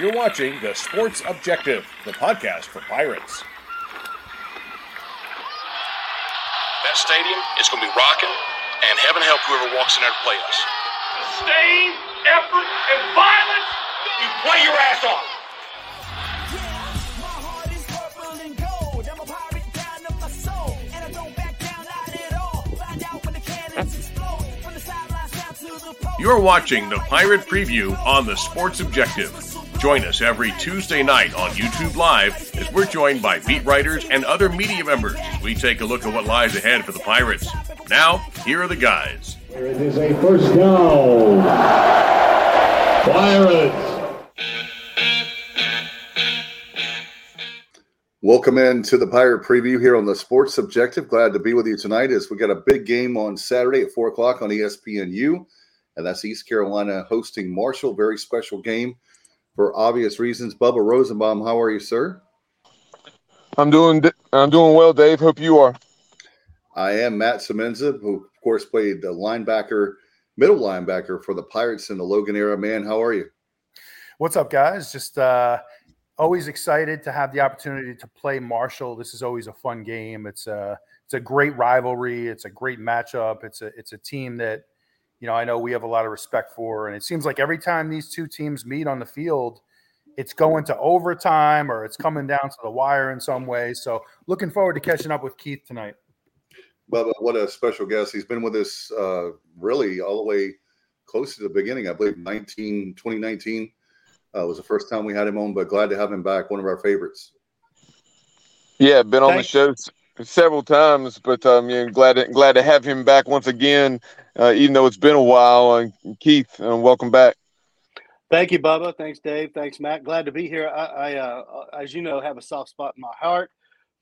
You're watching The Sports Objective, the podcast for Pirates. That stadium is going to be rocking, and heaven help whoever walks in there to play us. Disdain, effort, and violence, you play your ass off. You're watching the Pirate Preview on the Sports Objective. Join us every Tuesday night on YouTube Live as we're joined by beat writers and other media members as we take a look at what lies ahead for the Pirates. Now, here are the guys. Here it is a first down. Pirates. Welcome in to the Pirate Preview here on the Sports Objective. Glad to be with you tonight as we got a big game on Saturday at 4 o'clock on ESPNU and that's East Carolina hosting Marshall. Very special game for obvious reasons. Bubba Rosenbaum, how are you, sir? I'm doing I'm doing well, Dave. Hope you are. I am Matt Semenza, who of course played the linebacker, middle linebacker for the Pirates in the Logan era. Man, how are you? What's up, guys? Just uh, always excited to have the opportunity to play Marshall. This is always a fun game. It's a it's a great rivalry. It's a great matchup. It's a it's a team that you know, I know we have a lot of respect for. And it seems like every time these two teams meet on the field, it's going to overtime or it's coming down to the wire in some way. So looking forward to catching up with Keith tonight. Well, what a special guest. He's been with us uh, really all the way close to the beginning. I believe 19, 2019 uh, was the first time we had him on, but glad to have him back. One of our favorites. Yeah, been on Thanks. the show several times, but um, yeah, glad to, glad to have him back once again, uh, even though it's been a while. And Keith, uh, welcome back. Thank you, Bubba. Thanks, Dave. Thanks, Matt. Glad to be here. I, I uh, as you know, have a soft spot in my heart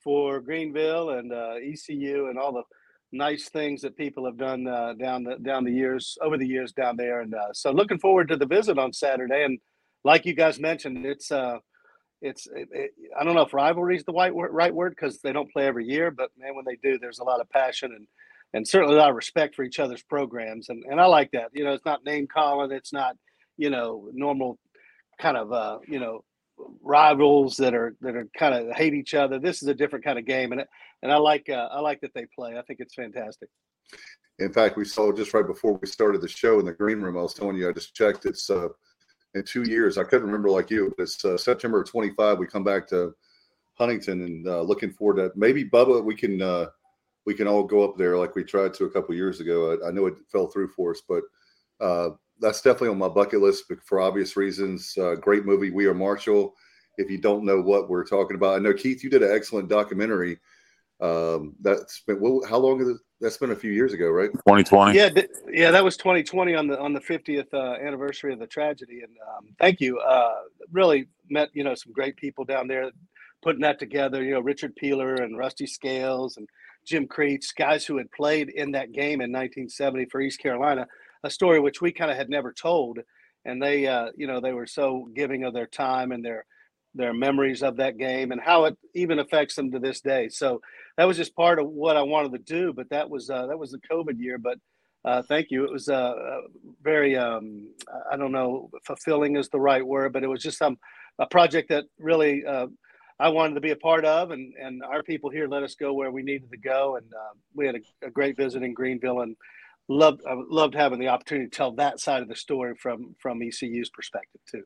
for Greenville and uh, ECU and all the nice things that people have done uh, down the down the years over the years down there. And uh, so, looking forward to the visit on Saturday. And like you guys mentioned, it's it's it, it, I don't know if rivalry is the right word, right word because they don't play every year, but man, when they do, there's a lot of passion and and certainly a lot of respect for each other's programs, and and I like that. You know, it's not name calling, it's not you know normal kind of uh, you know rivals that are that are kind of hate each other. This is a different kind of game, and and I like uh, I like that they play. I think it's fantastic. In fact, we saw just right before we started the show in the green room. I was telling you, I just checked. It's uh, in two years. I couldn't remember like you. It's uh, September 25. We come back to Huntington and uh, looking forward to maybe Bubba. We can uh, we can all go up there like we tried to a couple years ago. I, I, know it fell through for us, but uh, that's definitely on my bucket list for obvious reasons. Uh, great movie, We Are Marshall. If you don't know what we're talking about, I know Keith, you did an excellent documentary. Um, that's been well, how long is it? that's been a few years ago, right? 2020. Yeah, th- yeah, that was 2020 on the on the 50th uh, anniversary of the tragedy. And um, thank you. Uh, really met you know some great people down there putting that together. You know, Richard Peeler and Rusty Scales and Jim Creech, guys who had played in that game in 1970 for East Carolina, a story which we kind of had never told. And they, uh, you know, they were so giving of their time and their their memories of that game and how it even affects them to this day. So that was just part of what I wanted to do. But that was uh, that was the COVID year. But uh, thank you. It was uh, uh very um, I don't know fulfilling is the right word, but it was just some a project that really uh, I wanted to be a part of, and and our people here let us go where we needed to go, and uh, we had a, a great visit in Greenville and loved I loved having the opportunity to tell that side of the story from from ECU's perspective too.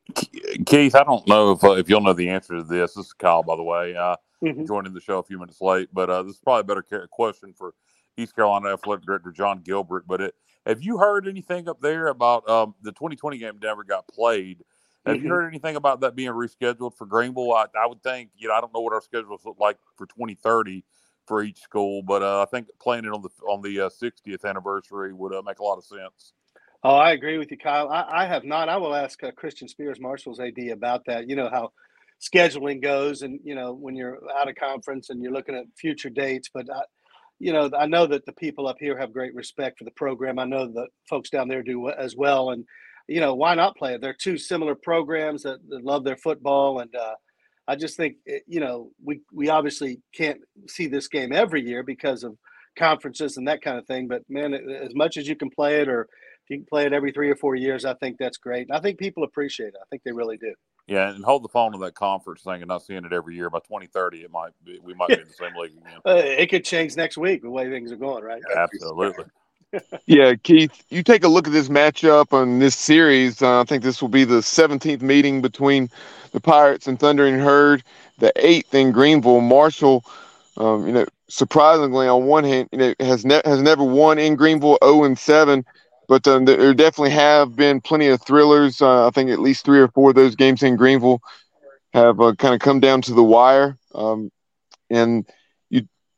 Keith, I don't know if uh, if you'll know the answer to this. This is Kyle, by the way, uh, mm-hmm. joining the show a few minutes late, but uh, this is probably a better question for East Carolina Athletic Director Jon Gilbert. But it, have you heard anything up there about um, the 2020 game never got played? Have mm-hmm. you heard anything about that being rescheduled for Greenville? I, I would think, you know, I don't know what our schedules look like for 2030 for each school. But uh, I think playing it on the on the uh, 60th anniversary would uh, make a lot of sense. Oh, I agree with you, Kyle. I, I have not. I will ask uh, Christian Spears, Marshall's AD, about that. You know how scheduling goes, and you know when you're out of conference and you're looking at future dates. But I, you know, I know that the people up here have great respect for the program. I know that folks down there do as well, and you know why not play it? They're two similar programs that, that love their football, and uh, I just think eh, you know we we obviously can't see this game every year because of conferences and that kind of thing. But man, as much as you can play it, or if you can play it every three or four years, I think that's great. And I think people appreciate it. I think they really do. Yeah, and hold the phone to that conference thing and not seeing it every year. By 2030, it might be, we might be in the same league again. Uh, it could change next week the way things are going, right? Absolutely. Yeah, Keith, you take a look at this matchup on this series. Uh, I think this will be the 17th meeting between the Pirates and Thundering Herd, the eighth in Greenville. Marshall, um, you know, surprisingly, on one hand, you know, has ne- has never won in Greenville, 0 and 7. But um, there definitely have been plenty of thrillers. Uh, I think at least three or four of those games in Greenville have uh, kind of come down to the wire. Um, and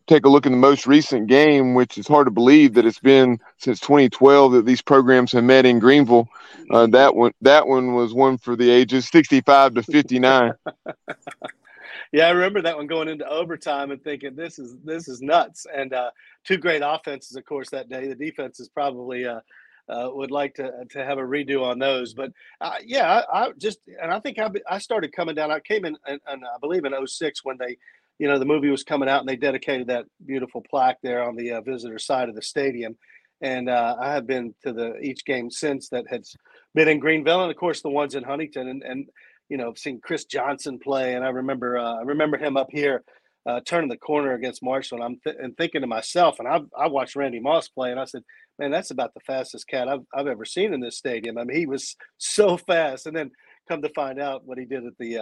take a look at the most recent game, which is hard to believe that it's been since 2012 that these programs have met in Greenville. Uh, that one, that one was one for the ages 65 to 59. yeah, I remember that one going into overtime and thinking this is this is nuts. And uh, two great offenses, of course, that day. The defense is probably uh, uh, would like to to have a redo on those. But uh, yeah, I, I, just and I think I, I started coming down. I came in, and I believe in 06 when they, you know, the movie was coming out and they dedicated that beautiful plaque there on the uh, visitor side of the stadium. And uh, I have been to the each game since that has been in Greenville, and of course the ones in Huntington, and and you know, I've seen Chris Johnson play, and I remember uh, I remember him up here. Uh, turning the corner against Marshall, and I'm th- and thinking to myself, and I I watched Randy Moss play, and I said, man, that's about the fastest cat I've, I've ever seen in this stadium. I mean, he was so fast. And then come to find out what he did at the,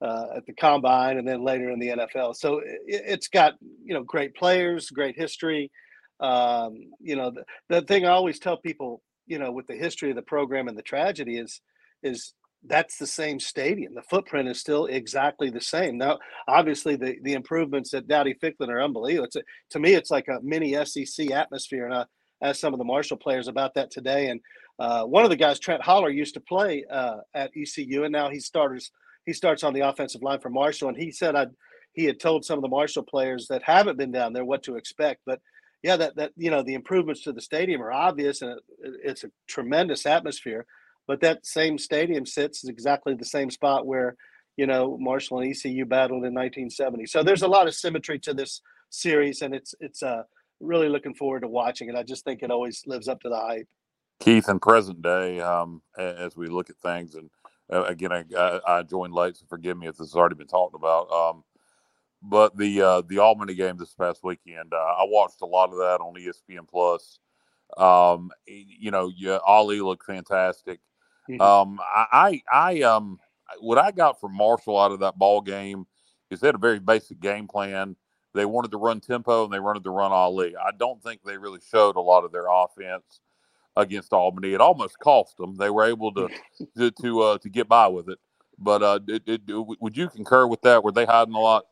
uh, at the combine and then later in the NFL. So it, has got, you know, great players, great history. Um, you know, the, the thing I always tell people, you know, with the history of the program and the tragedy is, is that's the same stadium. The footprint is still exactly the same. Now, obviously, the the improvements at Dowdy Ficklen are unbelievable. It's a, to me, it's like a mini SEC atmosphere, and I asked some of the Marshall players about that today. And uh, one of the guys, Trent Holler, used to play uh, at ECU, and now he starts he starts on the offensive line for Marshall. And he said I'd, he had told some of the Marshall players that haven't been down there what to expect. But yeah, that that you know the improvements to the stadium are obvious, and it, it's a tremendous atmosphere. But that same stadium sits exactly the same spot where you know Marshall and ECU battled in 1970. So there's a lot of symmetry to this series, and it's it's uh, really looking forward to watching it. I just think it always lives up to the hype. Keith, in present day, um, as we look at things, and uh, again, I, I, joined late, so forgive me if this has already been talked about. Um, but the uh, the Albany game this past weekend, uh, I watched a lot of that on ESPN Plus. Um, you know, yeah, Ali looked fantastic. Mm-hmm. Um, I, I, I, um, what I got from Marshall out of that ball game is they had a very basic game plan they wanted to run tempo and they wanted to run Ali. I don't think they really showed a lot of their offense against Albany. It almost cost them. They were able to to to, uh, to get by with it. But uh, it, it, would you concur with that? Were they hiding a lot?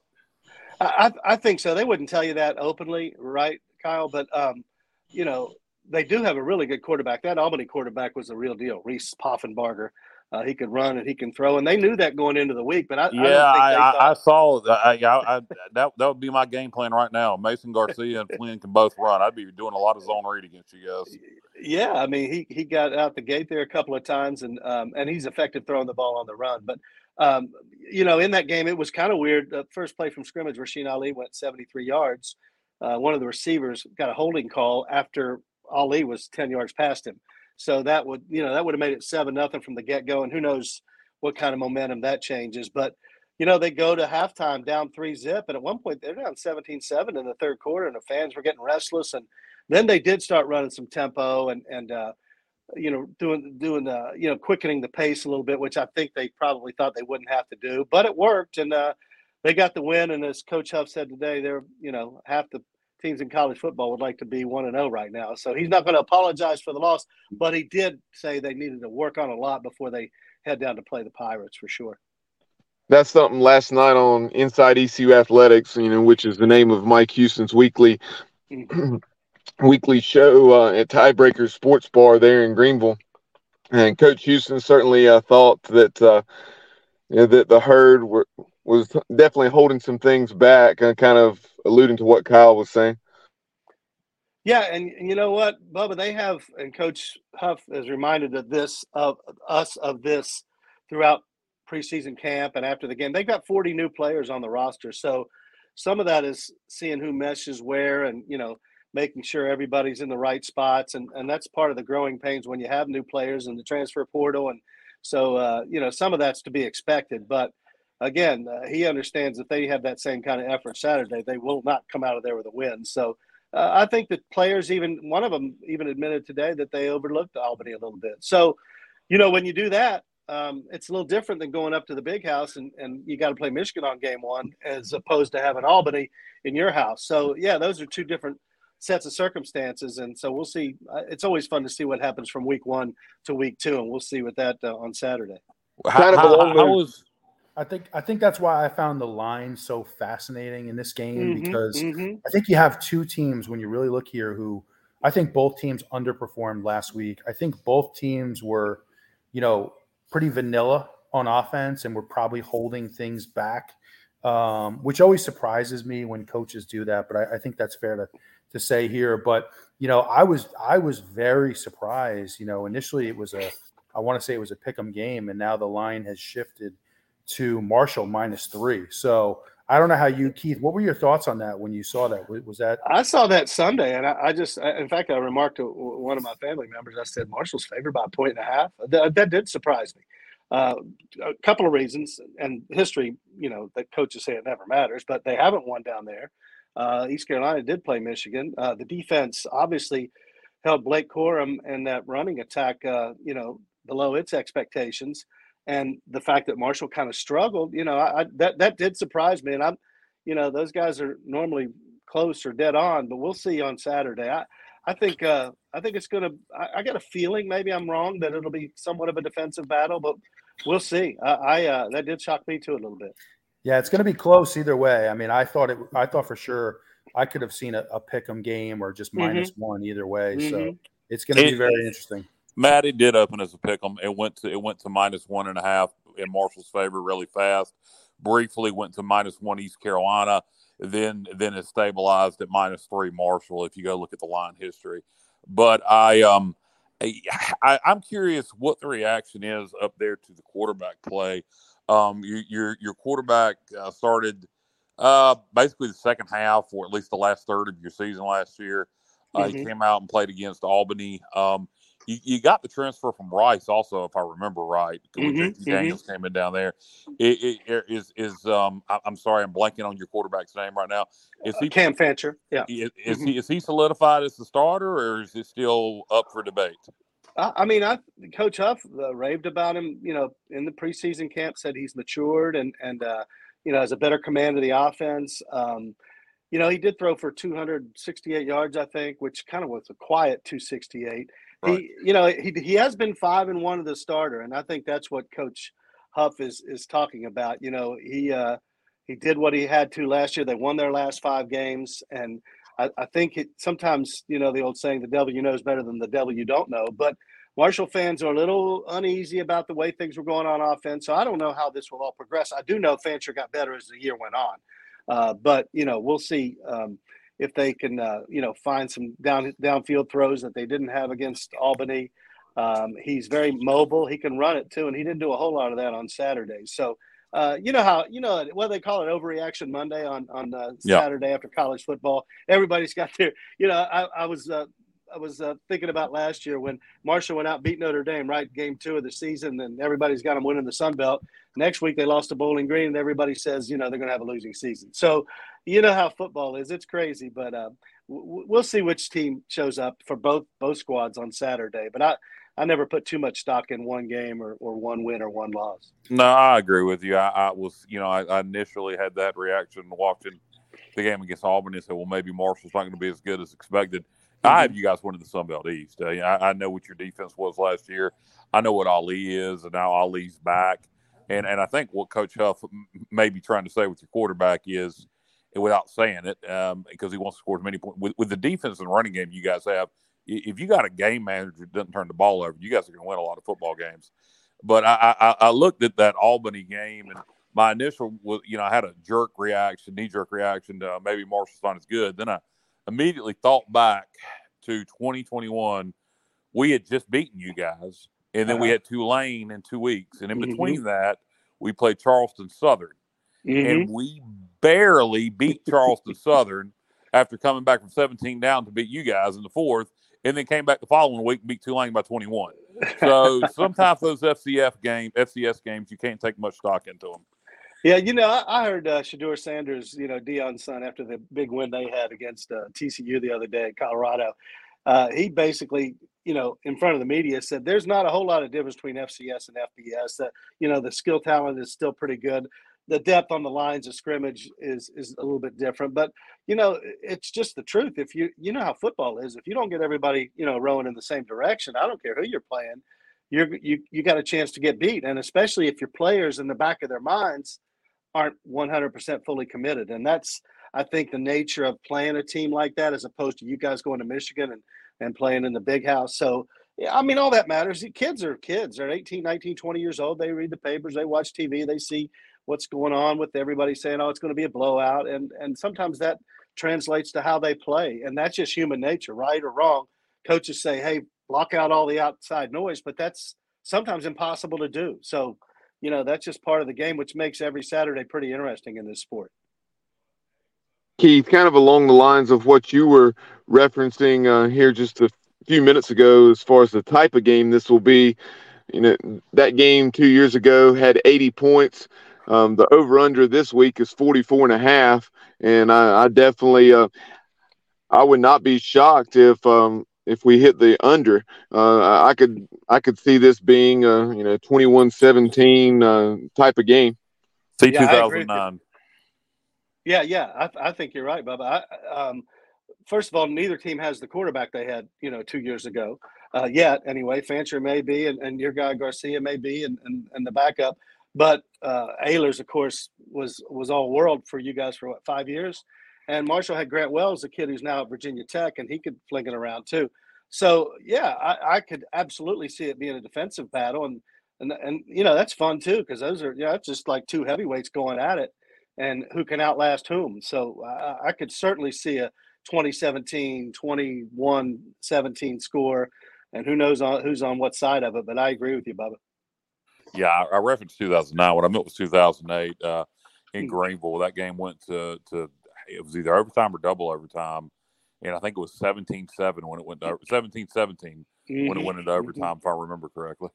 I, I think so. They wouldn't tell you that openly, right, Kyle? But um, you know, they do have a really good quarterback. That Albany quarterback was the real deal, Reese Poffenbarger. Uh, he can run and he can throw, and they knew that going into the week. But I, yeah, I, I, I, I, saw. I, that that would be my game plan right now. Mason Garcia and Flinn can both run. I'd be doing a lot of zone read against you guys. Yeah, I mean he he got out the gate there a couple of times, and um, and he's effective throwing the ball on the run. But um, you know, in that game, it was kind of weird. The first play from scrimmage, Rasheen Ali went 73 yards. Uh, one of the receivers got a holding call after Ali was 10 yards past him. So that would, you know, that would have made it seven nothing from the get go, and who knows what kind of momentum that changes. But you know, they go to halftime down three zip, and at one point they're down 17-7 in the third quarter, and the fans were getting restless. And then they did start running some tempo and and uh, you know doing doing uh, you know quickening the pace a little bit, which I think they probably thought they wouldn't have to do, but it worked, and uh, they got the win. And as Coach Huff said today, they're you know half the teams in college football would like to be 1 and 0 right now. So he's not going to apologize for the loss, but he did say they needed to work on a lot before they head down to play the Pirates for sure. That's something last night on Inside ECU Athletics, you know, which is the name of Mike Houston's weekly mm-hmm. weekly show uh, at Tiebreaker Sports Bar there in Greenville. And Coach Houston certainly uh, thought that uh, you know, that the herd were, was definitely holding some things back and kind of alluding to what Kyle was saying. Yeah, and, and, you know what, Bubba, they have, and Coach Huff has reminded of this of us of this throughout preseason camp and after the game. They've got 40 new players on the roster, so some of that is seeing who meshes where, and you know, making sure everybody's in the right spots, and and that's part of the growing pains when you have new players in the transfer portal and So uh, you know, some of that's to be expected, but again, uh, he understands that they have that same kind of effort Saturday, they will not come out of there with a win. So uh, I think that players, even one of them, even admitted today that they overlooked Albany a little bit. So, you know, when you do that, um, it's a little different than going up to the big house and, and you got to play Michigan on game one as opposed to having Albany in your house. So, yeah, those are two different sets of circumstances. And so we'll see. Uh, it's always fun to see what happens from week one to week two, and we'll see with that uh, on Saturday. Kind of along how was I think I think that's why I found the line so fascinating in this game Mhm, because mhm. I think you have two teams when you really look here who I think both teams underperformed last week. I think both teams were, you know, pretty vanilla on offense and were probably holding things back, um, which always surprises me when coaches do that. But I, I think that's fair to to say here. But you know, I was I was very surprised. You know, initially it was a I want to say it was a pick'em game, and now the line has shifted to Marshall minus three. So I don't know how you, Keith. What were your thoughts on that when you saw that? Was that I saw that Sunday, and I, I just, in fact, I remarked to one of my family members. I said Marshall's favored by a point and a half. That, that did surprise me. Uh, a couple of reasons, and history. You know, the coaches say it never matters, but they haven't won down there. Uh, East Carolina did play Michigan. Uh, the defense obviously held Blake Corum and that running attack, uh, you know, below its expectations. And the fact that Marshall kind of struggled, you know, I, I, that that did surprise me. And I'm, you know, those guys are normally close or dead on, but we'll see on Saturday. I, I think, uh, I think it's going to. I got a feeling, maybe I'm wrong, that it'll be somewhat of a defensive battle, but we'll see. I, I uh, that did shock me too a little bit. Yeah, it's going to be close either way. I mean, I thought it. I thought for sure I could have seen a, a pick'em game or just minus one either way. So Mhm. it's going to be very interesting. Matt, it did open as a pick 'em. It went to it went to minus one and a half in Marshall's favor really fast. Briefly went to minus one East Carolina. Then then it stabilized at minus three Marshall. If you go look at the line history, but I um I, I'm curious what the reaction is up there to the quarterback play. Um, your your, your quarterback uh, started uh, basically the second half, or at least the last third of your season last year. Uh, He Mhm. came out and played against Albany. Um, you, you got the transfer from Rice, also, if I remember right. When Mhm, JT Daniels came in down there. It, it, it is is um, I, I'm sorry, I'm blanking on your quarterback's name right now. Is he Cam Fancher, yeah. is, is he is he solidified as the starter, or is it still up for debate? I, I mean, I Coach Huff uh, raved about him. You know, in the preseason camp, said he's matured and and uh, you know has a better command of the offense. Um, you know, he did throw for 268 yards, I think, which kind of was a quiet 268. He, you know, he he has been five and one of the starter, and I think that's what Coach Huff is is talking about. You know, he uh, he did what he had to last year. They won their last five games, and I, I think it sometimes you know the old saying, "The devil you know is better than the devil you don't know." But Marshall fans are a little uneasy about the way things were going on offense, so I don't know how this will all progress. I do know Fancher got better as the year went on, uh, but you know we'll see um, if they can uh, you know find some down downfield throws that they didn't have against Albany. Um, he's very mobile; he can run it too, and he didn't do a whole lot of that on Saturdays. So. Uh, you know how you know what they call it overreaction Monday on on uh, Yeah. Saturday after college football. Everybody's got their you know I, I was uh, I was uh, thinking about last year when Marshall went out beat Notre Dame, right? Game two of the season, and everybody's got them winning the Sun Belt. Next week they lost to Bowling Green, and everybody says, you know, they're going to have a losing season. So, you know how football is; it's crazy. But uh, w- we'll see which team shows up for both both squads on Saturday. But I I never put too much stock in one game or, or one win or one loss. No, I agree with you. I, I was, you know, I, I initially had that reaction watching the game against Albany. Said, well, maybe Marshall's not going to be as good as expected. I have you guys winning the Sun Belt East. I, I know what your defense was last year. I know what Ali is, and now Ali's back. And and I think what Coach Huff may be trying to say with your quarterback is, and without saying it, um, because he wants to score as many points with, with the defense and running game you guys have. If you got a game manager that doesn't turn the ball over, you guys are going to win a lot of football games. But I, I, I looked at that Albany game, and my initial was, you know, I had a jerk reaction, knee jerk reaction to uh, maybe Marshall's not as good. Then I immediately thought back to 2021. We had just beaten you guys, and then we Uh-huh. had Tulane in two weeks, and in Mhm. between that, we played Charleston Southern, Mm-hmm. and we barely beat Charleston Southern after coming back from 17 down to beat you guys in the fourth, and then came back the following week and beat Tulane by 21. So sometimes those FCF game, FCS games, you can't take much stock into them. Yeah, you know, I, I heard uh, Shedeur Sanders, you know, Deion's son, after the big win they had against uh, TCU the other day at Colorado. Uh, he basically, you know, in front of the media said there's not a whole lot of difference between FCS and FBS. That you know, the skill talent is still pretty good. The depth on the lines of scrimmage is is a little bit different, but you know, it's just the truth. If you you know how football is, if you don't get everybody, you know, rowing in the same direction, I don't care who you're playing, you're you you got a chance to get beat, and especially if your players in the back of their minds aren't 100% fully committed. And that's, I think, the nature of playing a team like that as opposed to you guys going to Michigan and, and playing in the big house. So, yeah, I mean, all that matters. Kids are kids. They're 18, 19, 20 years old. They read the papers, they watch TV, they see what's going on with everybody saying, oh, it's going to be a blowout. And, and sometimes that translates to how they play. And that's just human nature, right or wrong. Coaches say, hey, block out all the outside noise, but that's sometimes impossible to do. So, you know that's just part of the game, which makes every Saturday pretty interesting in this sport. Keith, kind of along the lines of what you were referencing uh, here just a few minutes ago, as far as the type of game this will be. You know, that game two years ago had 80 points. Um, the over under this week is 44 and a half. And I, I definitely, uh, I would not be shocked if um, if we hit the under. Uh, I could I could see this being a you know 21-17 uh, type of game. See yeah, 2009. Yeah, yeah, I, I, think you're right, Bubba. I, um, first of all, neither team has the quarterback they had, you know, two years ago. Uh, yet, anyway, Fancher may be, and, and your guy Garcia may be, and, and, and the backup. But uh, Ahlers, of course, was was all world for you guys for what five years. And Marshall had Grant Wells, a kid who's now at Virginia Tech, and he could fling it around too. So yeah, I, I could absolutely see it being a defensive battle, and and and you know that's fun too because those are yeah, it's just like two heavyweights going at it, and who can outlast whom. So I, I could certainly see a 2017, 21, 17 score, and who knows on who's on what side of it. But I agree with you, Bubba. Yeah, I, I referenced 2009. What I meant was 2008 uh, in hmm. Greenville. That game went to to it was either overtime or double overtime. And I think it was 17 7 when it went to 17 17 mm-hmm. when it went into mm-hmm. overtime, mm-hmm. if I remember correctly.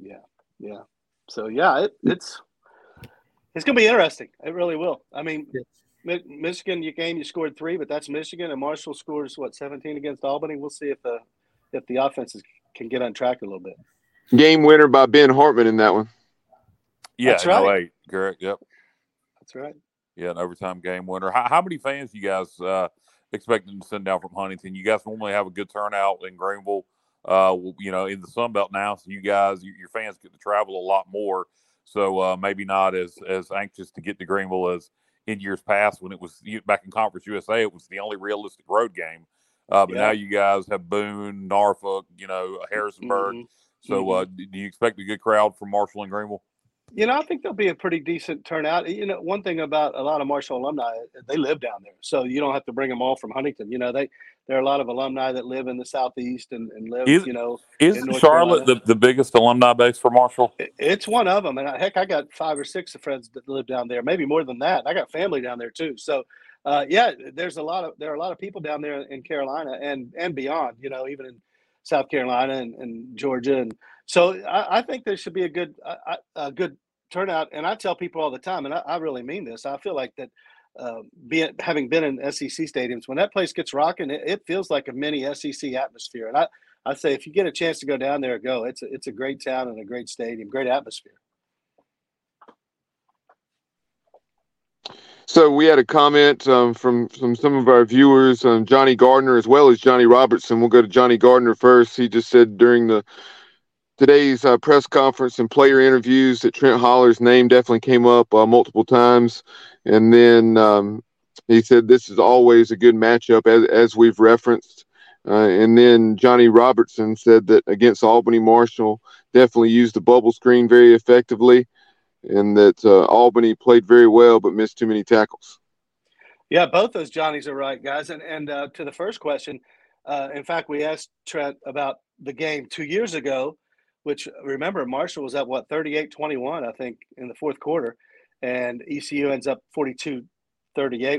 Yeah. Yeah. So, yeah, it, it's it's going to be interesting. It really will. I mean, yes. Michigan, you game, you scored three, but that's Michigan, and Marshall scores what 17 against Albany. We'll see if the if the offenses can get on track a little bit. Game winner by Ben Hartman in that one. Yeah, that's right. Correct. Yep. That's right. Yeah, an overtime game winner. How, how many fans you guys uh, expecting to send down from Huntington? You guys normally have a good turnout in Greenville. Uh, you know, in the Sun Belt now, so you guys, your fans get to travel a lot more. So uh, maybe not as as anxious to get to Greenville as in years past when it was back in Conference USA. It was the only realistic road game. Uh, but yeah. now you guys have Boone, Norfolk, you know, Harrisonburg. Mm-hmm. So, uh, mm-hmm. do you expect a good crowd from Marshall and Greenville? You know, I think there'll be a pretty decent turnout. You know, one thing about a lot of Marshall alumni, they live down there, so you don't have to bring them all from Huntington. You know, they there are a lot of alumni that live in the southeast and, and live. Is, you know, is Charlotte the, the biggest alumni base for Marshall? It's one of them, and heck, I got five or six of friends that live down there, maybe more than that. I got family down there too. So, uh, yeah, there's a lot of there are a lot of people down there in Carolina and and beyond. You know, even in South Carolina and, and Georgia and so I, I, think there should be a good a, a, good turnout. And I tell people all the time, and I, I really mean this. I feel like that uh, being having been in SEC stadiums, when that place gets rocking, it, it, feels like a mini SEC atmosphere. And I I say if you get a chance to go down there, go. It's a, it's a great town and a great stadium, great atmosphere. So we had a comment um, from from some of our viewers, um, Johnny Gardner as well as Johnny Robertson. We'll go to Johnny Gardner first. He just said during the today's uh, press conference and player interviews that Trent Holler's name definitely came up uh, multiple times. And then um, he said this is always a good matchup, as, as we've referenced. Uh, and then Johnny Robertson said that against Albany Marshall, definitely used the bubble screen very effectively, and that uh, Albany played very well but missed too many tackles. Yeah, both those Johnnies are right, guys. And and uh, to the first question, uh, in fact, we asked Trent about the game two years ago, which remember Marshall was at what 38-21 I think in the fourth quarter and ECU ends up 42-38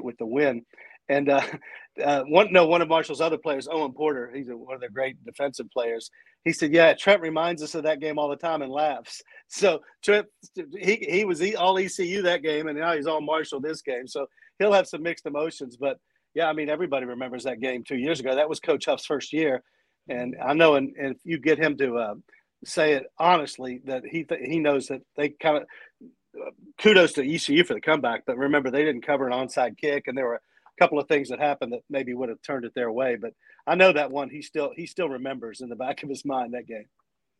with the win And uh, uh, one no one of Marshall's other players, Owen Porter, he's a, one of the great defensive players. He said, "Yeah, Trent reminds us of that game all the time and laughs." So Trent, he he was all ECU that game, and now he's all Marshall this game. So he'll have some mixed emotions. But yeah, I mean, everybody remembers that game two years ago. That was Coach Huff's first year, and I know, and, and if you get him to uh, say it honestly, that he th- he knows that they kind of kudos to ECU for the comeback. But remember, they didn't cover an onside kick, and there were couple of things that happened that maybe would have turned it their way. But I know that one he still he still remembers in the back of his mind that game.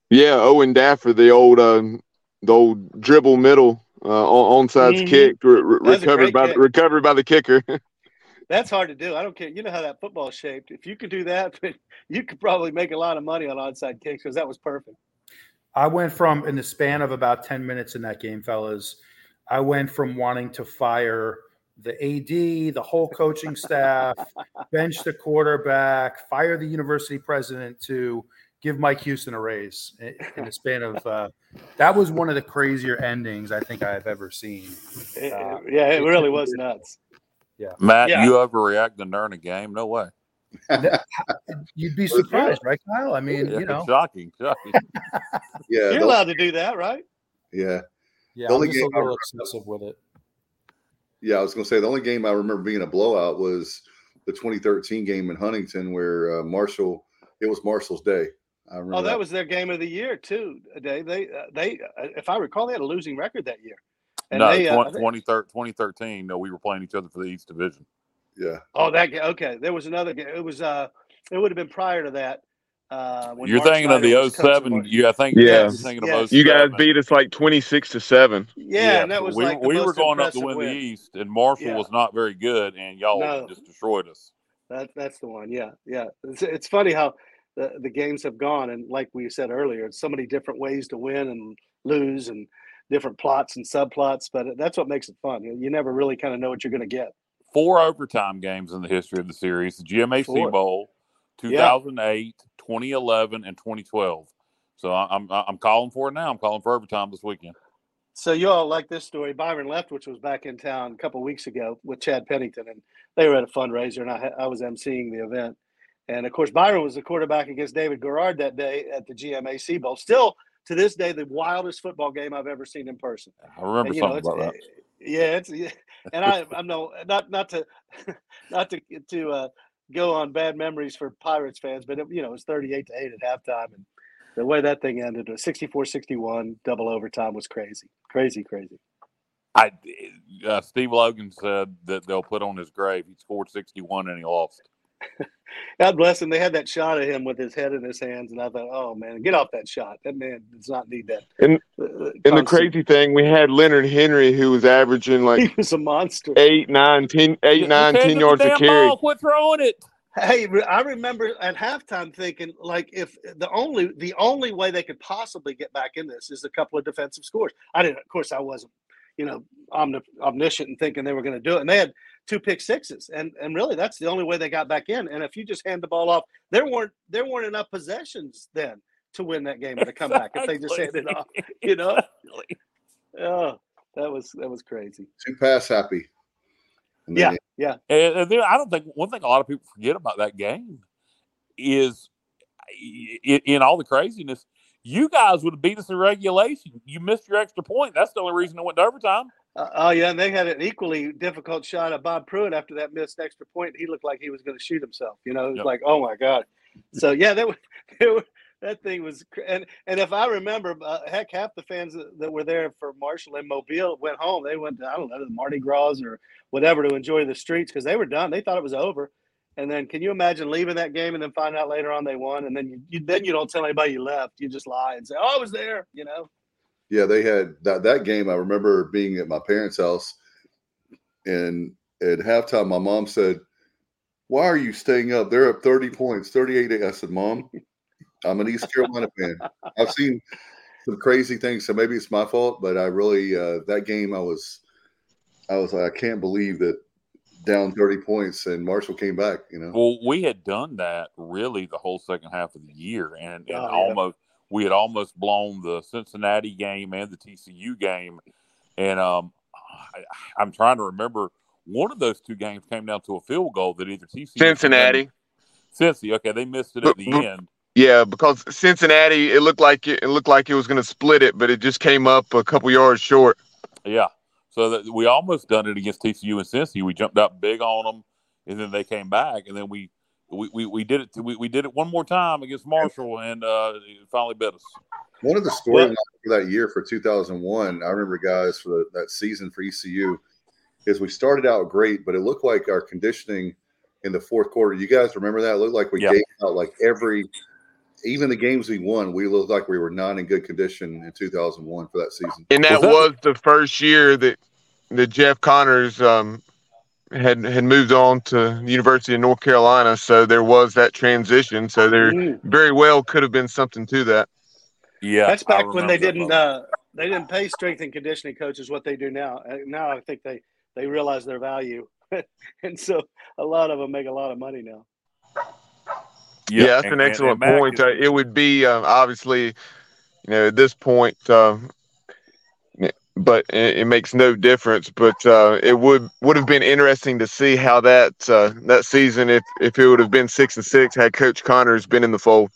Yeah, Owen Daffer, the old uh, the old dribble middle uh, onside mm-hmm. kick re- re- recovered by kick. recovered by the kicker. That's hard to do. I don't care. You know how that football's shaped. If you could do that, you could probably make a lot of money on onside kicks because that was perfect. I went from in the span of about 10 minutes in that game, fellas. I went from wanting to fire the AD, the whole coaching staff, bench the quarterback, fire the university president to give Mike Houston a raise in the span of uh, that was one of the crazier endings I think I've ever seen. Uh, yeah, it really was nuts. Yeah, Matt, Yeah. you overreacting during a game? No way. You'd be surprised, right, Kyle? I mean, Yeah, you know, shocking, shocking. Yeah, You're allowed to do that, right? yeah, yeah, The I'm only just a game I little obsessive with it. Yeah. I was gonna say the only game I remember being a blowout was the 2013 game in Huntington where uh, Marshall. It was Marshall's day. I remember. Oh, that was their game of the year too. Dave. They uh, they uh, if I recall, they had a losing record that year. And no, they, uh, 20, 2013, No, we were playing each other for the East Division. yeah. Oh, that ga- okay. There was another game. It was uh, it would have been prior to that. Uh, when You're thinking of Snyder the was coaching 07. Mark- Yeah, I think Yeah. you're thinking Yes. of You guys beat us like twenty six to seven. Yeah, and that was we, like the we were going up to win, win. the East, and Marshall Yeah. was not very good, and y'all No. just destroyed us. That that's the one. Yeah, yeah. It's, it's funny how the, the games have gone, and like we said earlier, it's so many different ways to win and lose, and different plots and subplots. But that's what makes it fun. You, you never really kind of know what you're going to get. Four overtime games in the history of the series: the GMAC Four. Bowl, 2008, 2011, and 2012. So I- I'm I'm calling for it now. I'm calling for overtime this weekend. So you all like this story. Byron Leftwich was back in town a couple weeks ago with Chad Pennington, and they were at a fundraiser, and I, I was emceeing the event. And of course, Byron was the quarterback against David Garrard that day at the GMAC Bowl. Still to this day, the wildest football game I've ever seen in person. I remember And, you know, about that. Yeah, it's yeah. and I I'm no not not to not to to uh, go on bad memories for Pirates fans, but it, you know it was 38 to eight at halftime, and the way that thing ended, 64-61 double overtime was crazy, crazy, crazy. I uh, Steve Logan said that they'll put on his grave. He scored 61 and he lost. God bless him. They had that shot of him with his head in his hands, and I thought, oh man, get off that shot. That man does not need that. And uh, and the crazy thing, we had Leonard Henry who was averaging like he was a monster. eight, nine, ten, eight, Just nine, hand ten him yards a damn carry. ball, Quit throwing it. Hey, I remember at halftime thinking like if the only the only way they could possibly get back in this is a couple of defensive scores. I didn't, of course, I wasn't, you know, omni- omniscient and thinking they were going to do it. And they had two pick sixes, and and really that's the only way they got back in. And if you just hand the ball off, there weren't there weren't enough possessions then to win that game with a comeback if they just handed it off. You know, Exactly. oh, that was that was crazy. Too pass happy. Yeah, then- yeah. And, and then I don't think one thing a lot of people forget about that game is in, in all the craziness, you guys would have beat us in regulation. You missed your extra point. That's the only reason it went to overtime. Uh, oh yeah, and they had an equally difficult shot at Bob Pruitt after that missed extra point. He looked like he was going to shoot himself. You know, it was Yep. like, oh my god. So yeah, that was, were, that thing was, and and if I remember, uh, heck, half the fans that, that were there for Marshall and Mobile went home. They went, to, I don't know, the Mardi Gras or whatever to enjoy the streets because they were done. They thought it was over. And then, can you imagine leaving that game and then find out later on they won, and then you, you then you don't tell anybody you left. You just lie and say, "Oh, I was there." You know. Yeah, they had that that game. I remember being at my parents' house, and at halftime, my mom said, "Why are you staying up? They're up thirty points, thirty-eight. I said, "Mom, I'm an East Carolina fan. I've seen some crazy things, so maybe it's my fault, but I really uh, that game, I was, I was like, I can't believe that down thirty points and Marshall came back. You know, Well, we had done that really the whole second half of the year, and, and Oh, yeah. almost we had almost blown the Cincinnati game and the TCU game, and um, I, I'm trying to remember one of those two games came down to a field goal that either TCU Cincinnati. Cincy. Okay, they missed it at the end. Yeah, because Cincinnati, it looked like it, it looked like it was going to split it, but it just came up a couple yards short. Yeah, so that we almost done it against TCU and Cincy. We jumped out big on them, and then they came back, and then we we, we, we did it we, we did it one more time against Marshall, and uh, it finally bit us. One of the storylines for that year for 2001, I remember guys for the, that season for ECU, is we started out great, but it looked like our conditioning in the fourth quarter. You guys remember that? It looked like we Yeah. gave out like every, even the games we won, we looked like we were not in good condition in 2001 for that season. And that Was was, the first year that that Jeff Connors um, had had moved on to the University of North Carolina. So there was that transition. So there Mm. very well could have been something to that. Yeah, That's back when they didn't uh, they didn't pay strength and conditioning coaches what they do now. Uh, Now I think they they realize their value, and so a lot of them make a lot of money now. Yeah, that's and- an excellent and Mac point. is- Uh, it would be uh, obviously, you know, at this point, uh, but it, it makes no difference. But uh, it would would have been interesting to see how that uh, that season, if if it would have been six and six, had Coach Connors been in the fold.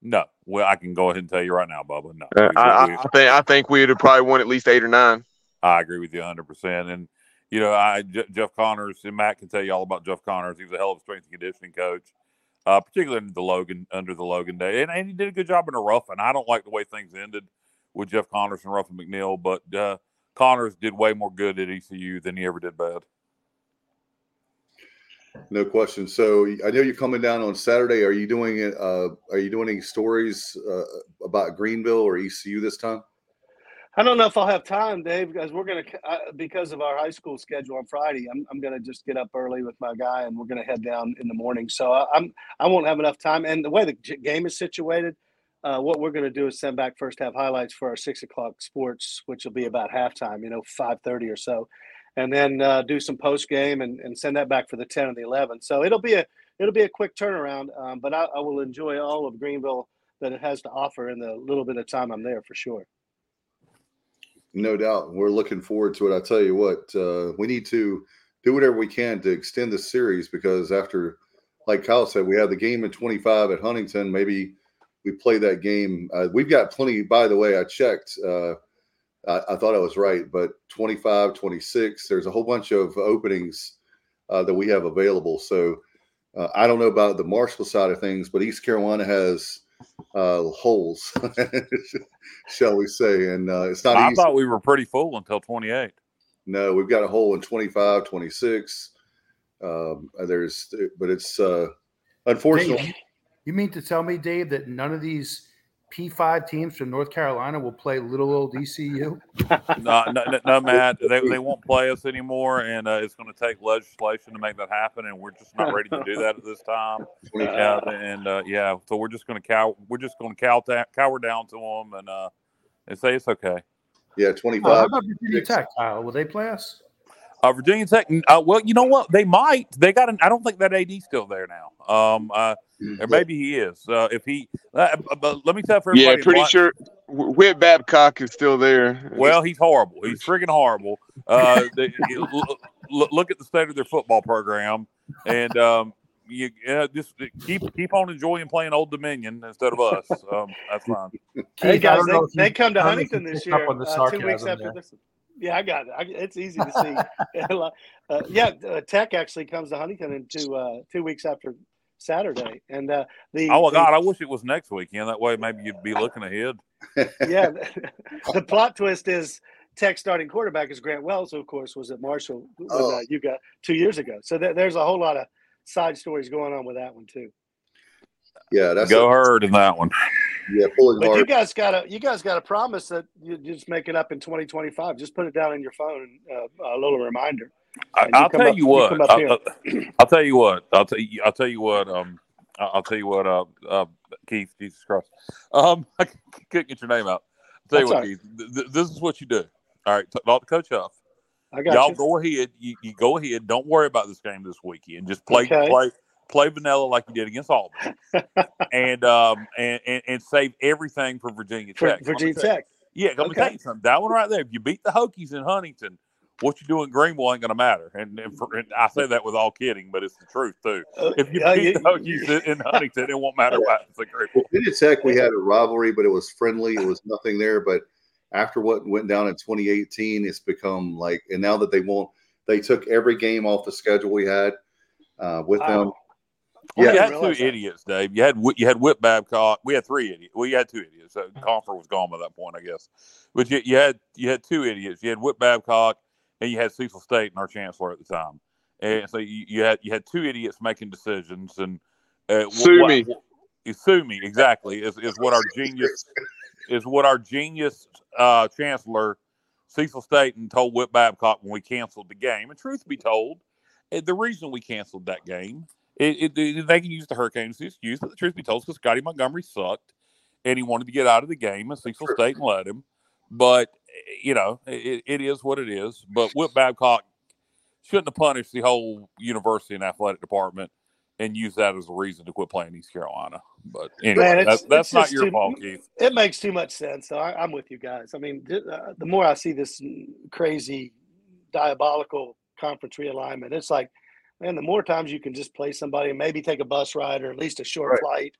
no. Well, I can go ahead and tell you right now, Bubba. No, Uh, We- I, we- I, think I think we would have probably won at least eight or nine. I agree with you 100. percent And you know, I Jeff Connors and Matt can tell you all about Jeff Connors. He was a hell of a strength and conditioning coach, uh, particularly in the Logan under the Logan day, and, and he did a good job in a rough. And I don't like the way things ended with Jeff Connors and Ruffin McNeill, but uh, Connors did way more good at ECU than he ever did bad. No question. So I know you're coming down on Saturday. Are you doing it? Uh, are you doing any stories uh, about Greenville or ECU this time? I don't know if I'll have time, Dave, because we're gonna uh, because of our high school schedule on Friday. I'm, I'm gonna just get up early with my guy, and we're gonna head down in the morning. So I, I'm I won't have enough time. And the way the game is situated, uh, what we're gonna do is send back first half highlights for our six o'clock sports, which will be about halftime, you know, five thirty or so, and then uh, do some post game and, and send that back for the ten and the eleven. So it'll be a it'll be a quick turnaround, um, but I, I will enjoy all of Greenville that it has to offer in the little bit of time I'm there for sure. No doubt. We're looking forward to it. I tell you what, uh, we need to do whatever we can to extend the series because after, like Kyle said, we have the game in 25 at Huntington. Maybe we play that game. Uh, we've got plenty. By the way, I checked. Uh, I, I thought I was right, but 25, 26, there's a whole bunch of openings uh, that we have available. So uh, I don't know about the Marshall side of things, but East Carolina has uh, holes, shall we say. And uh, it's not I easy. thought we were pretty full until 28. No, we've got a hole in 25, 26. Um, there's, but it's uh, unfortunately. Dave, you mean to tell me, Dave, that none of these P5 teams from North Carolina will play little old ECU? no, no, no, no, Matt. They, they won't play us anymore, and uh, it's going to take legislation to make that happen, and we're just not ready to do that at this time. Yeah, and uh, yeah, so we're just going to cow. We're just going to cow ta- cower down to them and uh, and say it's okay. Yeah, Oh, 25. how about Virginia Tech, Kyle? Will they play us? Uh, Virginia Tech. Uh, well, you know what? They might. They got. An, I don't think that AD's still there now. Um, uh, or maybe he is. Uh, if he, uh, but let me tell for Yeah, pretty what- sure Wh- Whit Babcock is still there. Well, he's horrible. He's freaking horrible. Uh, they, look, look at the state of their football program, and um, you yeah, just keep keep on enjoying playing Old Dominion instead of us. Um, that's fine. Hey guys, they, they come to I don't know if Huntington this picked up year. on the uh, two weeks after there. this. Yeah, I got it. I, it's easy to see. uh, yeah, uh, Tech actually comes to Huntington in two uh, two weeks after Saturday, and uh, the Oh the- God, I wish it was next weekend. That way, maybe you'd be looking ahead. yeah, the plot twist is Tech starting quarterback is Grant Wells, who of course was at Marshall when Oh. uh, you got two years ago. So there, there's a whole lot of side stories going on with that one too. Yeah, that's Go a, herd in that one. yeah, pulling But you guys gotta you guys gotta promise that you just make it up in 2025. Just put it down in your phone, uh, a little reminder. I, I'll come tell up- you you what. come up I'll. I'll- I'll tell you what. I'll tell you. I'll tell you what. Um, I'll I'll tell you what. Uh, uh Keith, Jesus Christ. Um, I couldn't get your name out. I'll tell you That's what, all right. Keith. Th- th- this is what you do. All right, talk to Coach Huff. I got Y'all you. go ahead. You, you go ahead. Don't worry about this game this weekend. Just play Okay. play play vanilla like you did against Auburn, and um and, and and save everything for Virginia For Tech. Let me Virginia tell you- Tech. Yeah, let me tell you something. That one right there. If you beat the Hokies in Huntington, what you do in Greenville ain't going to matter. And, and, for, and, I say that with all kidding, but it's the truth too. Uh, if you beat the Hokies in Huntington, it won't matter what happens in Greenville. Virginia Tech, we had a rivalry, but it was friendly. It was nothing there. But after what went down in 2018, it's become like, and now that they won't, they took every game off the schedule we had uh, with wow. Them. Well, yeah, you had two that. idiots, Dave. You had you had Whit Babcock. We had three idiots. Well, you had two idiots. So Compher was gone by that point, I guess. But you, you had you had two idiots. You had Whit Babcock and you had Cecil Staton and our chancellor at the time. And so you, you had you had two idiots making decisions and uh, sue me. sue me exactly is, is what our genius is what our genius uh, chancellor Cecil Staton told Whit Babcock when we canceled the game. And truth be told, eh, the reason we canceled that game, it, it, they can use the Hurricanes as excuse, but the truth be told, because Scottie Montgomery sucked and he wanted to get out of the game, and Cecil Staton let him. But you know, it, it is what it is. But Whit Babcock shouldn't have punished the whole university and athletic department and use that as a reason to quit playing East Carolina. But anyway, Man, that's, that's not your too, fault, Keith. It makes too much sense. So I, am with you guys. I mean, uh, the more I see this crazy, diabolical conference realignment, it's like, man, the more times you can just play somebody and maybe take a bus ride or at least a short right. flight,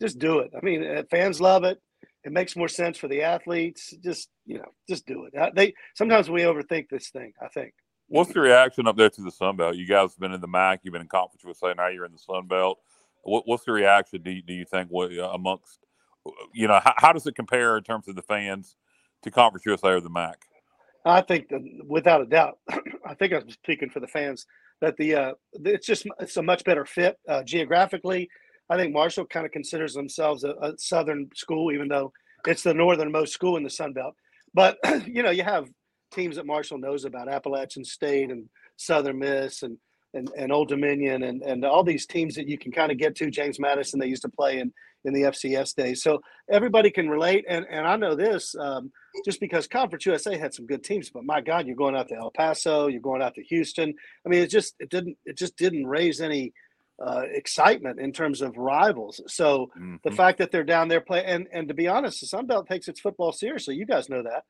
just do it. I mean, uh, fans love it it makes more sense for the athletes. Just you know, just do it. They sometimes we overthink this thing. I think. What's the reaction up there to the Sun Belt? You guys have been in the MAC, you've been in conference with say now you're in the Sun Belt. What, what's the reaction? Do you, do you think what, uh, amongst you know how, how, does it compare in terms of the fans to Conference USA or the MAC? I think that without a doubt, I think I'm speaking for the fans that the uh, it's just it's a much better fit uh, geographically. I think Marshall kind of considers themselves a, a, southern school, even though it's the northernmost school in the Sun Belt. But you know, you have teams that Marshall knows about, Appalachian State and Southern Miss and and, and Old Dominion and, and all these teams that you can kind of get to. James Madison, they used to play in, in the FCS days. So everybody can relate. And, and I know this um, just because Conference USA had some good teams, but my God, you're going out to El Paso, you're going out to Houston. I mean, it just, it didn't, it just didn't raise any uh, excitement in terms of rivals. So mm-hmm. the fact that they're down there playing, and, and to be honest, the Sun Belt takes its football seriously. You guys know that.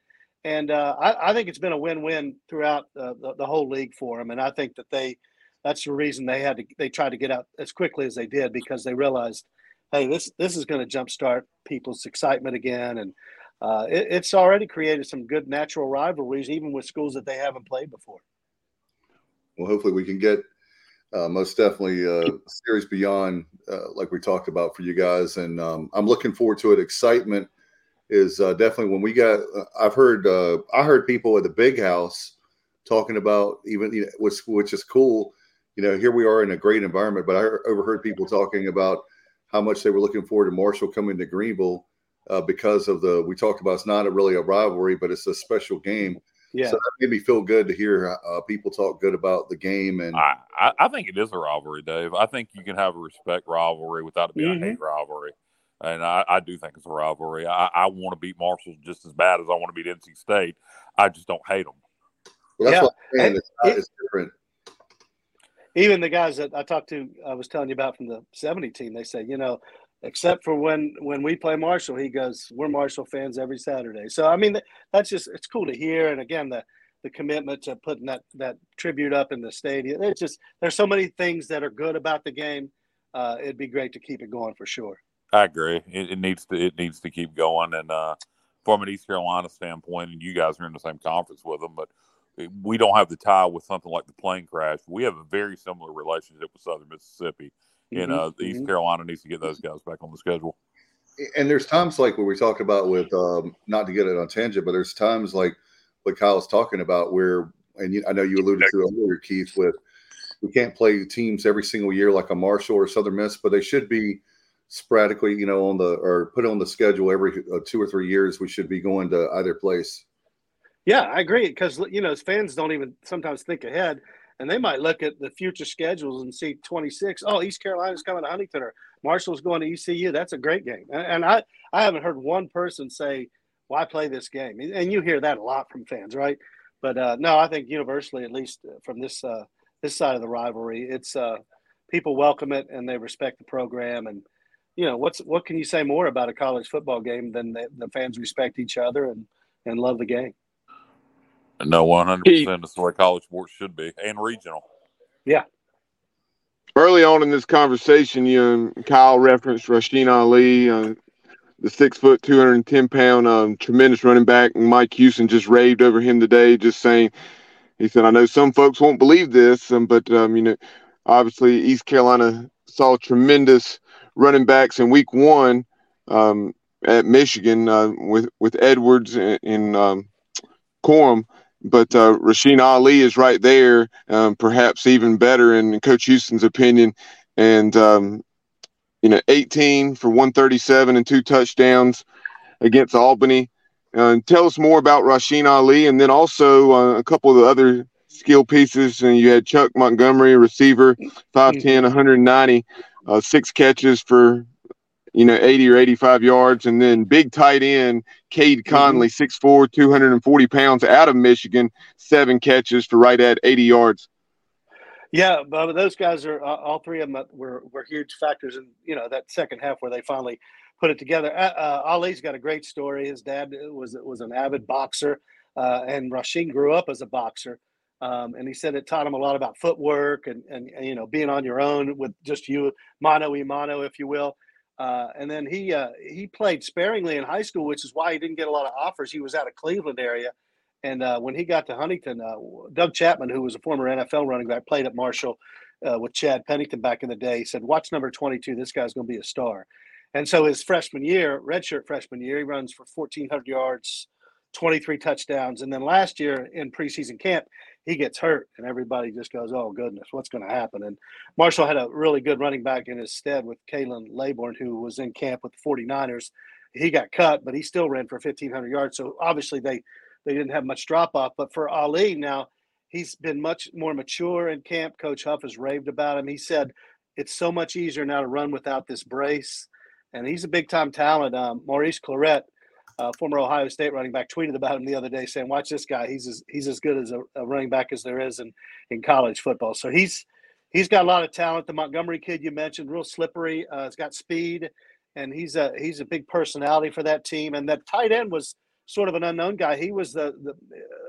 And uh, I, I, think it's been a win-win throughout uh, the, the, whole league for them. And I think that they, that's the reason they had to, they tried to get out as quickly as they did because they realized, hey, this, this is going to jumpstart people's excitement again. And uh, it, it's already created some good natural rivalries, even with schools that they haven't played before. Well, hopefully we can get uh, most definitely uh, series beyond, uh, like we talked about for you guys, and um, I'm looking forward to it. Excitement is uh, definitely when we got. I've heard I heard people at the big house talking about even you know, which which is cool. You know, here we are in a great environment, but I overheard people talking about how much they were looking forward to Marshall coming to Greenville because of the. We talked about it's not a really a rivalry, but it's a special game yeah. So that made me feel good to hear uh, people talk good about the game. And I, I, think it is a rivalry, Dave. I think you can have a respect rivalry without it being mm-hmm. a hate rivalry. And I, I, do think it's a rivalry. I, I want to beat Marshall just as bad as I want to beat NC State. I just don't hate them. Well, that's yeah. what I'm saying. It's, not, it's different. Even the guys that I talked to, I was telling you about from the 70 team, they say, you know, except for when when we play Marshall, he goes, "We're Marshall fans every Saturday." So I mean, that's just it's cool to hear. And again, the the commitment to putting that that tribute up in the stadium. It's just there's so many things that are good about the game. Uh, it'd be great to keep it going for sure. I agree. It, it needs to it needs to keep going. And uh, from an East Carolina standpoint, and you guys are in the same conference with them, but we don't have the tie with something like the plane crash. We have a very similar relationship with Southern Mississippi and mm-hmm. uh, East mm-hmm. Carolina needs to get those guys back on the schedule. And there's times like what we talk about with um, not to get it on tangent, but there's times like what Kyle's talking about where, and you, I know you alluded to earlier, Keith, with we can't play teams every single year like a Marshall or Southern Miss, but they should be sporadically, you know, on the or put on the schedule every uh, two or three years. We should be going to either place. Yeah, I agree because you know fans don't even sometimes think ahead and they might look at the future schedules and see 26. Oh, East Carolina's coming to Huntington or Marshall's going to ECU. That's a great game. And I, I haven't heard one person say, why play this game? And you hear that a lot from fans, right? But uh, no, I think universally, at least from this uh, this side of the rivalry, it's uh, people welcome it and they respect the program. And you know, what's what can you say more about a college football game than the, the fans respect each other and and love the game? No, one hundred percent. That's the way college sports should be, and regional. Yeah. Early on in this conversation, you and Kyle referenced Rasheen Ali, uh, the six foot, two hundred and ten pound, um, tremendous running back. And Mike Houston just raved over him today, just saying, he said, "I know some folks won't believe this, um, but um, you know, obviously East Carolina saw tremendous running backs in Week One um, at Michigan uh, with with Edwards and, and um, Corum." But uh, Rasheen Ali is right there, um, perhaps even better in Coach Houston's opinion. And um, you know, 18 for 137 and two touchdowns against Albany. Uh, tell us more about Rasheen Ali, and then also uh, a couple of the other skill pieces. And you had Chuck Montgomery, receiver, 5'10", 190, uh, six catches for you know, 80 or 85 yards. And then big tight end, Cade mm-hmm. Conley, mm-hmm. 6'4, 240 pounds out of Michigan, seven catches for right at 80 yards. Yeah, but those guys are all three of them were, were huge factors in, you know, that second half where they finally put it together. Uh, uh, Ali's got a great story. His dad was, was an avid boxer, uh, and Rasheen grew up as a boxer. Um, and he said it taught him a lot about footwork and, and, and, you know, being on your own with just you, mano y mano, if you will. Uh, and then he uh, he played sparingly in high school, which is why he didn't get a lot of offers. He was out of Cleveland area, and uh, when he got to Huntington, uh, Doug Chapman, who was a former NFL running back, played at Marshall uh, with Chad Pennington back in the day. He said, "Watch number 22. This guy's going to be a star." And so his freshman year, redshirt freshman year, he runs for 1,400 yards, 23 touchdowns, and then last year in preseason camp, he gets hurt and everybody just goes, oh, goodness, what's going to happen? And Marshall had a really good running back in his stead with Khalan Laborn, who was in camp with the 49ers. He got cut, but he still ran for 1,500 yards. So obviously they, they didn't have much drop off. But for Ali now, he's been much more mature in camp. Coach Huff has raved about him. He said it's so much easier now to run without this brace. And he's a big time talent. Um, Maurice Clarett uh, former Ohio State running back, tweeted about him the other day, saying, "Watch this guy. He's as he's as good as a, a running back as there is in in college football." So he's he's got a lot of talent. The Montgomery kid you mentioned, real slippery. Uh, he's got speed, and he's a he's a big personality for that team. And that tight end was sort of an unknown guy. He was the the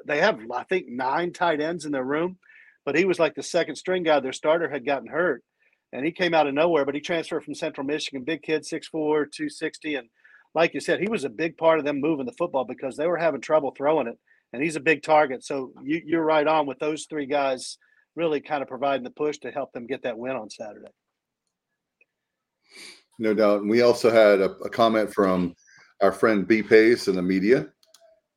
they have I think nine tight ends in their room, but he was like the second string guy. Their starter had gotten hurt, and he came out of nowhere. But he transferred from Central Michigan, big kid, 6'4", 260, and like you said, he was a big part of them moving the football because they were having trouble throwing it, and he's a big target. So you, you're right on with those three guys really kind of providing the push to help them get that win on Saturday. No doubt. And we also had a, a comment from our friend B Pace in the media.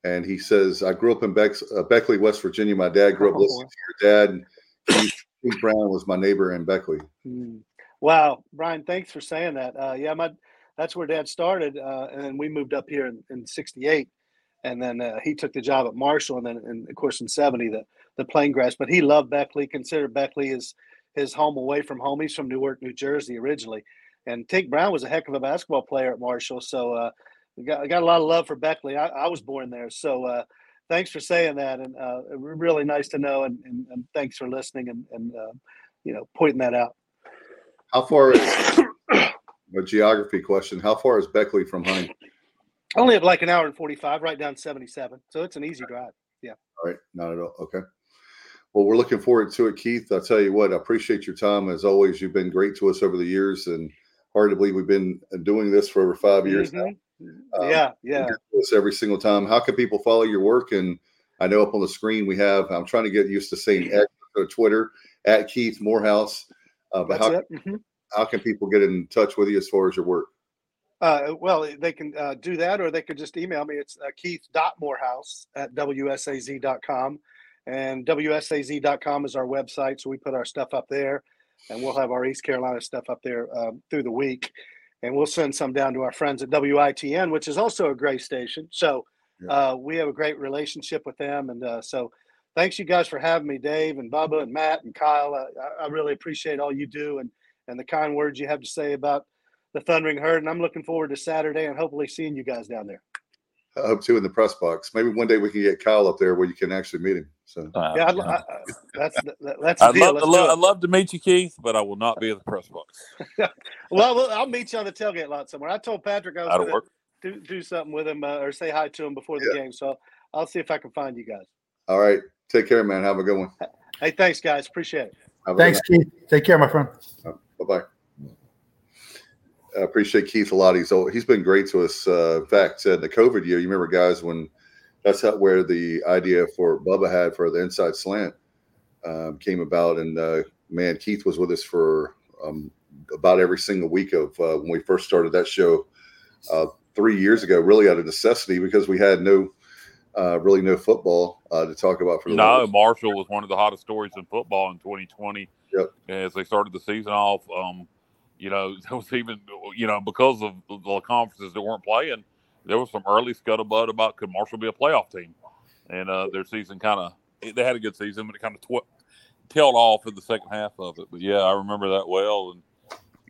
And he says, I grew up in Bex, uh, Beckley, West Virginia. My dad grew up oh. listening to your dad. Keith Brown was my neighbor in Beckley. Hmm. Wow. Brian, thanks for saying that. Uh, yeah, my that's where dad started. Uh, and then we moved up here in, in 68. And then uh, he took the job at Marshall. And then, and of course, in 70, the, the plane grass. But he loved Beckley, considered Beckley his, his home away from home. He's from Newark, New Jersey originally. And Tink Brown was a heck of a basketball player at Marshall. So uh, I got, got a lot of love for Beckley. I, I was born there. So uh, thanks for saying that. And uh, really nice to know. And, and, and thanks for listening and, and uh, you know, pointing that out. How far is a geography question. How far is Beckley from Huntington? Only like an hour and 45, right down 77. So it's an easy drive. Yeah. All right. Not at all. Okay. Well, we're looking forward to it, Keith. I'll tell you what, I appreciate your time. As always, you've been great to us over the years and hard to believe we've been doing this for over five years mm-hmm. now. Um, yeah. Yeah. This every single time. How can people follow your work? And I know up on the screen we have, I'm trying to get used to saying X or Twitter at Keith Morehouse. Uh, but That's how, mm-hmm how can people get in touch with you as far as your work? Uh, well, they can uh, do that, or they could just email me. It's uh, keith.morehouse at wsaz.com. And wsaz.com is our website. So we put our stuff up there, and we'll have our East Carolina stuff up there um, through the week. And we'll send some down to our friends at WITN, which is also a great station. So uh, we have a great relationship with them. And uh, so thanks you guys for having me, Dave and Bubba and Matt and Kyle. I, I really appreciate all you do. And and the kind words you have to say about the Thundering Herd. And I'm looking forward to Saturday and hopefully seeing you guys down there. I hope too in the press box. Maybe one day we can get Kyle up there where you can actually meet him. So uh, yeah, I, I, that's that's. I'd love, love I'd love to meet you, Keith, but I will not be in the press box. well, I'll meet you on the tailgate lot somewhere. I told Patrick I was going to do, do something with him uh, or say hi to him before the yeah. game. So I'll see if I can find you guys. All right. Take care, man. Have a good one. Hey, thanks, guys. Appreciate it. Thanks, Keith. Take care, my friend. Uh. I appreciate Keith a lot. He's he's been great to us. Uh, in fact, uh, the COVID year, you remember, guys, when that's how, where the idea for Bubba had for the inside slant um, came about, and uh, man, Keith was with us for um, about every single week of uh, when we first started that show uh, three years ago. Really out of necessity because we had no uh, really no football to talk about for the. No, Marshall was one of the hottest stories in football in 2020. Yep. As they started the season off. Um, you know, there was even, you know, because of the conferences that weren't playing, there was some early scuttlebutt about could Marshall be a playoff team, and uh, their season kind of they had a good season, but it kind of tw- tailed off in the second half of it. But yeah, I remember that well. And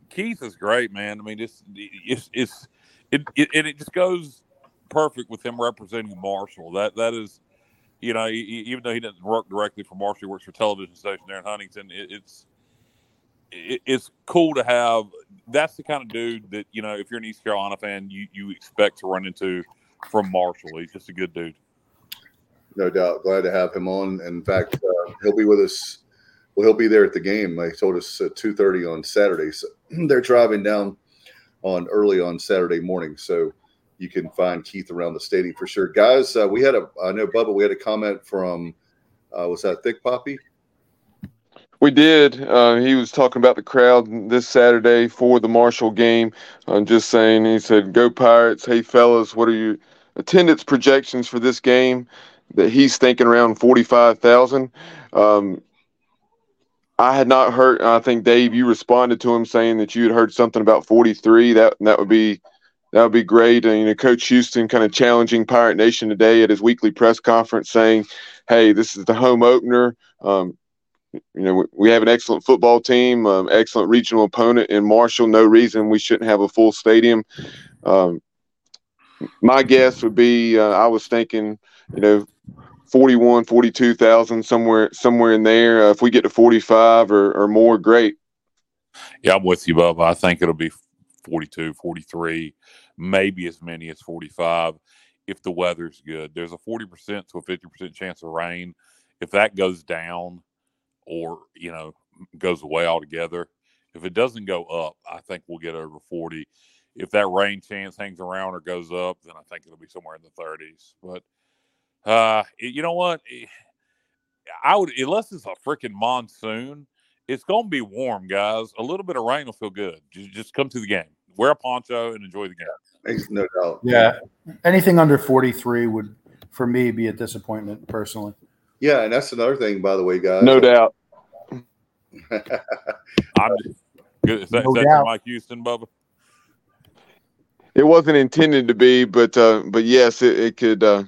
Keith is great, man. I mean, it's it's it's it it, it just goes perfect with him representing Marshall. That that is, you know, even though he doesn't work directly for Marshall, he works for television station there in Huntington. It, it's it's cool to have. That's the kind of dude that you know, if you're an East Carolina fan, you you expect to run into from Marshall. He's just a good dude. No doubt. Glad to have him on. In fact, uh, he'll be with us. Well, he'll be there at the game. They told us at two thirty on Saturday. So they're driving down on early on Saturday morning. So you can find Keith around the stadium for sure. Guys, uh, we had a. I know Bubba. We had a comment from. Uh, was that Thick Poppy? We did. Uh, he was talking about the crowd this Saturday for the Marshall game. I'm just saying, he said, Go Pirates. Hey, fellas, what are your attendance projections for this game? That he's thinking around 45,000. Um, I had not heard, I think, Dave, you responded to him saying that you had heard something about 43. That, that would be. That would be great. And, you know, Coach Houston kind of challenging Pirate Nation today at his weekly press conference, saying, "Hey, this is the home opener. Um, you know, we have an excellent football team, um, excellent regional opponent in Marshall. No reason we shouldn't have a full stadium. Um, my guess would be uh, I was thinking, you know, 41, 42,000, somewhere, somewhere in there. Uh, if we get to 45 or, or more, great. Yeah, I'm with you, Bubba. I think it'll be 42, 43, maybe as many as 45 if the weather's good. There's a 40% to a 50% chance of rain. If that goes down, or you know goes away altogether. If it doesn't go up, I think we'll get over 40. If that rain chance hangs around or goes up, then I think it'll be somewhere in the 30s. But uh, you know what? I would unless it's a freaking monsoon. It's going to be warm, guys. A little bit of rain will feel good. Just, just come to the game, wear a poncho, and enjoy the game. Makes No doubt. Yeah, anything under 43 would, for me, be a disappointment personally. Yeah, and that's another thing, by the way, guys. No doubt. I'm good. Is that, no is that Mike Houston, Bubba? It wasn't intended to be, but uh, but yes, it, it could. Uh,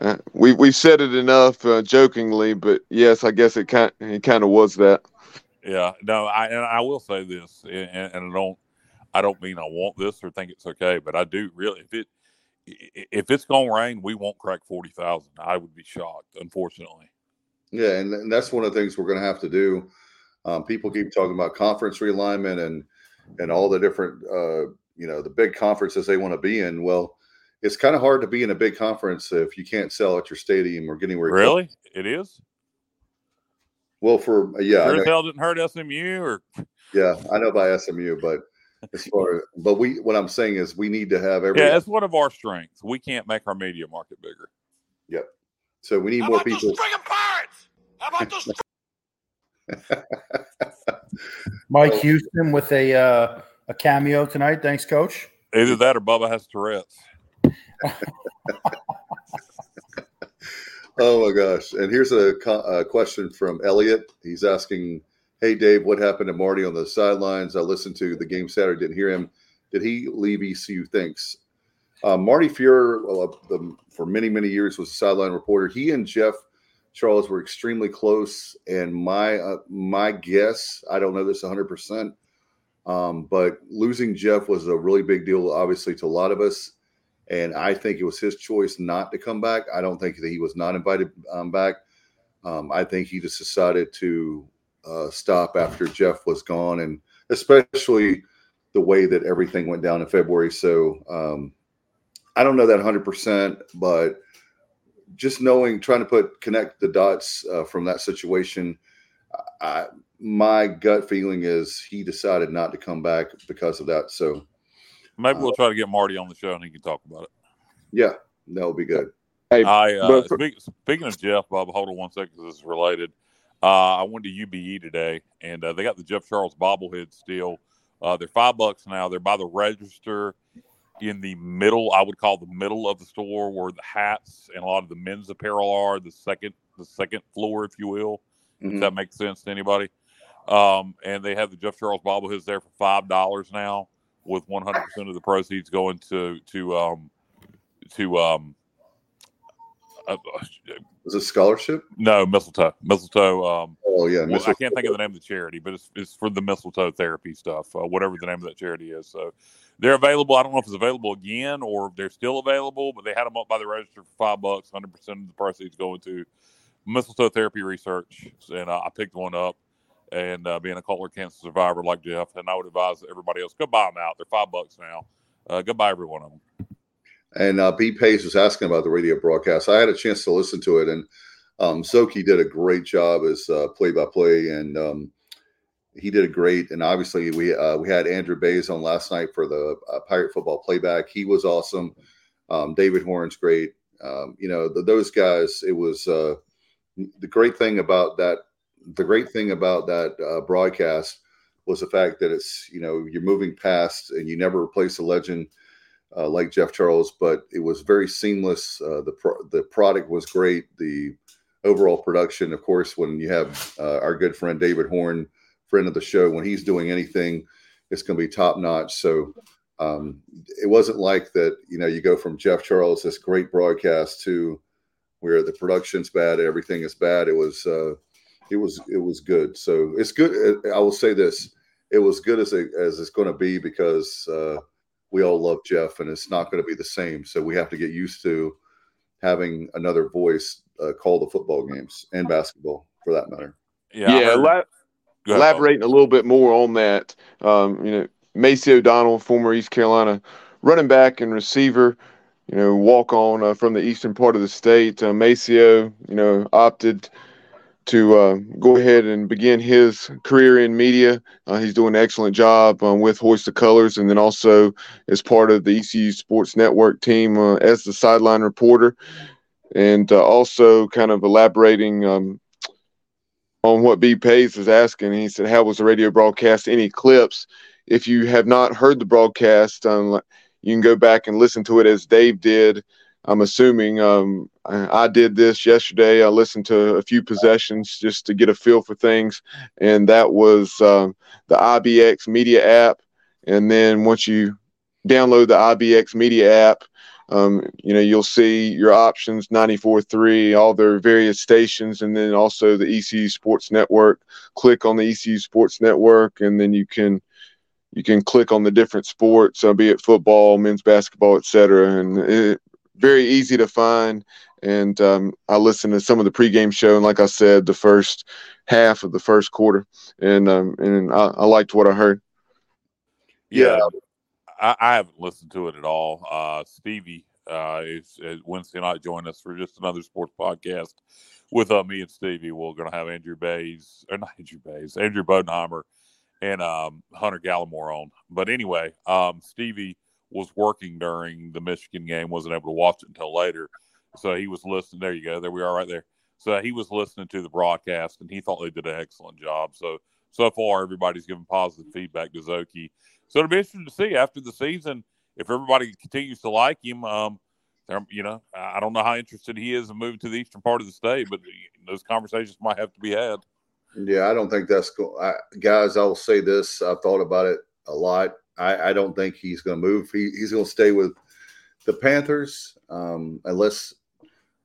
uh, we we said it enough uh, jokingly, but yes, I guess it kind it kind of was that. Yeah, no, I and I will say this, and, and I don't I don't mean I want this or think it's okay, but I do really. If it if it's gonna rain, we won't crack forty thousand. I would be shocked, unfortunately. Yeah, and, and that's one of the things we're gonna have to do. Um, people keep talking about conference realignment and and all the different uh, you know the big conferences they want to be in. Well, it's kind of hard to be in a big conference if you can't sell at your stadium or get anywhere. Really, it is. Well, for yeah, sure hell didn't hurt SMU or yeah, I know by SMU, but as far but we what I'm saying is we need to have every yeah, it's one of our strengths. We can't make our media market bigger. Yep. So we need How more people. Pirates? How about those Mike Houston with a uh, a cameo tonight. Thanks, Coach. Either that or Bubba has Tourette's. oh my gosh! And here's a, a, question from Elliot. He's asking, "Hey Dave, what happened to Marty on the sidelines? I listened to the game Saturday, didn't hear him. Did he leave ECU? Thanks." Uh, Marty Fuhrer, uh, the, for many many years, was a sideline reporter. He and Jeff Charles were extremely close, and my uh, my guess, I don't know this 100, um, percent but losing Jeff was a really big deal, obviously, to a lot of us. And I think it was his choice not to come back. I don't think that he was not invited um, back. Um, I think he just decided to uh, stop after Jeff was gone, and especially the way that everything went down in February. So um, I don't know that 100%, but just knowing, trying to put connect the dots uh, from that situation, I, my gut feeling is he decided not to come back because of that. So maybe we'll uh, try to get Marty on the show and he can talk about it. Yeah, that would be good. Hey, I uh, for- speak, speaking of Jeff, Bob, hold on one second. This is related. Uh, I went to UBE today, and uh, they got the Jeff Charles bobblehead still. Uh, they're five bucks now. They're by the register in the middle. I would call the middle of the store where the hats and a lot of the men's apparel are. The second, the second floor, if you will. Mm-hmm. Does that make sense to anybody? Um, and they have the Jeff Charles bobbleheads there for five dollars now, with one hundred percent of the proceeds going to to um, to um, uh, was it scholarship? No, mistletoe. Mistletoe. Um, oh yeah, mistletoe. I can't think of the name of the charity, but it's, it's for the mistletoe therapy stuff. Uh, whatever the name of that charity is. So they're available. I don't know if it's available again or if they're still available, but they had them up by the register for five bucks. Hundred percent of the proceeds going to mistletoe therapy research, and uh, I picked one up. And uh, being a colon cancer survivor like Jeff, and I would advise everybody else go buy them out. They're five bucks now. Uh, go buy every one of them. And uh, B. Pace was asking about the radio broadcast. I had a chance to listen to it, and um, Szoke did a great job as play by play, and um, he did a great. And obviously, we uh, we had Andrew Bays on last night for the uh, Pirate football playback. He was awesome. Um, David Horn's great. Um, you know, the, those guys. It was uh, the great thing about that. The great thing about that uh, broadcast was the fact that it's you know you're moving past and you never replace a legend uh, like Jeff Charles, but it was very seamless. Uh, the pro- the product was great. The overall production, of course, when you have uh, our good friend David Horn, friend of the show, when he's doing anything, it's going to be top notch. So um, it wasn't like that. You know, you go from Jeff Charles, this great broadcast, to where the production's bad, everything is bad. It was uh, it was it was good. So it's good. I will say this: it was good as it, as it's going to be because uh, we all love Jeff, and it's not going to be the same. So we have to get used to having another voice uh, call the football games and basketball, for that matter. Yeah, yeah. La- elaborating a little bit more on that, um, you know, Macy O'Donnell, former East Carolina running back and receiver, you know, walk on uh, from the eastern part of the state. Uh, Maceo, you know, opted to uh, go ahead and begin his career in media. Uh, he's doing an excellent job um, with Hoist the Colors and then also as part of the ECU Sports Network team uh, as the sideline reporter. And uh, also kind of elaborating um, on what B. Pace was asking. He said, How was the radio broadcast? Any clips? If you have not heard the broadcast, um, you can go back and listen to it as Dave did I'm assuming um, I did this yesterday. I listened to a few possessions just to get a feel for things, and that was um, the IBX Media app. And then once you download the IBX Media app, um, you know you'll see your options 94.3 all their various stations and then also the ecu sports network click on the ecu sports network and then you can you can click on the different sports uh, be it football men's basketball etc and it, very easy to find. And um, I listened to some of the pregame show, and like I said, the first half of the first quarter, and um, and I, I liked what I heard. Yeah, I, I, haven't listened to it at all. Uh, Stevie uh, is, is, Wednesday night join us for just another sports podcast with uh, me and Stevie. We're going to have Andrew Bays, or not Andrew Bays, Andrew Bodenheimer, and um, Hunter Gallimore on. But anyway, um, Stevie was working during the Michigan game, wasn't able to watch it until later. So he was listening. There you go. There we are right there. So he was listening to the broadcast and he thought they did an excellent job. So, so far, everybody's giving positive feedback to Szoke. So it'll be interesting to see after the season if everybody continues to like him. Um, you know, I don't know how interested he is in moving to the eastern part of the state, but those conversations might have to be had. Yeah, I don't think that's cool. I, guys, I will say this. I've thought about it a lot. I, I don't think he's going to move. He, he's going to stay with the Panthers um, unless,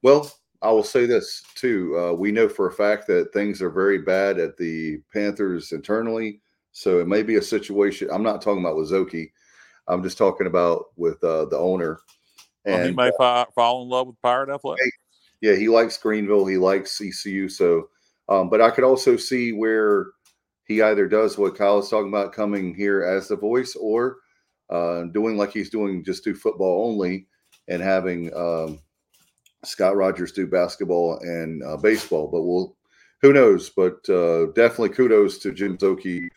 well, I will say this too. Uh, we know for a fact that things are very bad at the Panthers internally. So it may be a situation. I'm not talking about with Szoke. I'm just talking about with uh, the owner. And well, he may uh, fall in love with Pirate Athletics. Yeah, he likes Greenville. He likes ECU. So, um, but I could also see where he either does what Kyle is talking about, coming here as the voice, or uh, doing like he's doing, just do football only, and having um, Scott Rogers do basketball and uh, baseball, but we'll who knows? But uh, definitely kudos to Jim Szoke.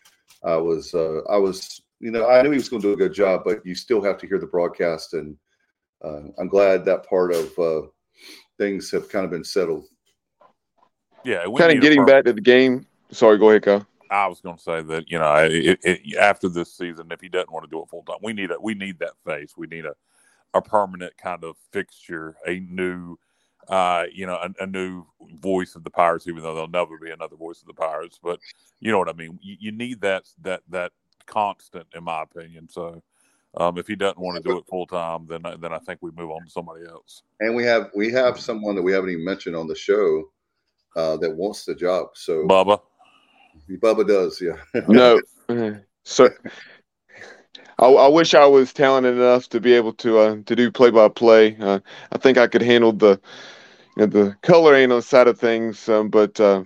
I was uh, I was you know I knew he was going to do a good job, but you still have to hear the broadcast, and uh, I'm glad that part of uh, things have kind of been settled. Yeah, kind of getting back to the game. Sorry, go ahead, Kyle. I was going to say that you know it, it, after this season, if he doesn't want to do it full time, we need a we need that face. We need a a permanent kind of fixture, a new uh, you know, a, a, new voice of the Pirates, even though there'll never be another voice of the Pirates. But you know what I mean. You, you need that that that constant, in my opinion. So, um, if he doesn't want to do it full time, then then I think we move on to somebody else. And we have we have someone that we haven't even mentioned on the show uh, that wants the job. So Bubba, Bubba does, yeah. no, so. I, I, wish I was talented enough to be able to uh, to do play by play. I think I could handle the you know, the color analyst side of things, um, but uh,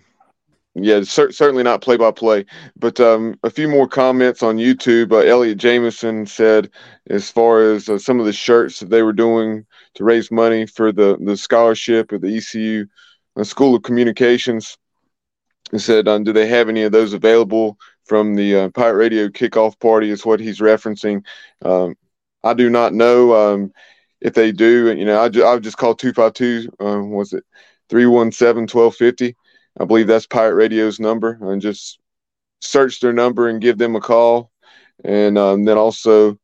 yeah, cer- certainly not play by play. But um, a few more comments on YouTube. Uh, Elliot Jameson said, as far as uh, some of the shirts that they were doing to raise money for the, the scholarship at the ECU uh, School of Communications, he said, um, Do they have any of those available from the uh, Pirate Radio kickoff party? Is what he's referencing. Um, I do not know. Um, if they do, you know, I, ju- I would just call 252, uh, was it 317 1250? I believe that's Pirate Radio's number, and just search their number and give them a call. And um, then also,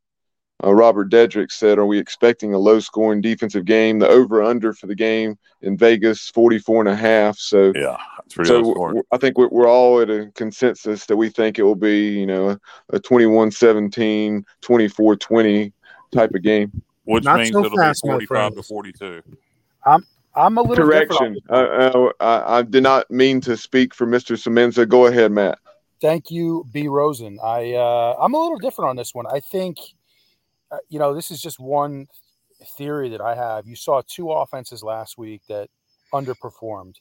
uh, Robert Dedrick said, Are we expecting a low scoring defensive game? The over under for the game in Vegas, 44 and a half. So, yeah, so I think we're, we're all at a consensus that we think it will be, you know, a 21 17, 24 20 type of game which Not means so it'll fast, be 45 to 42. I'm I'm a little correction. Uh, I, I did not mean to speak for Mr. Semenza. Go ahead, Matt. Thank you, B. Rosen. I uh, I'm a little different on this one. I think, Uh, you know, this is just one theory that I have. You saw two offenses last week that underperformed.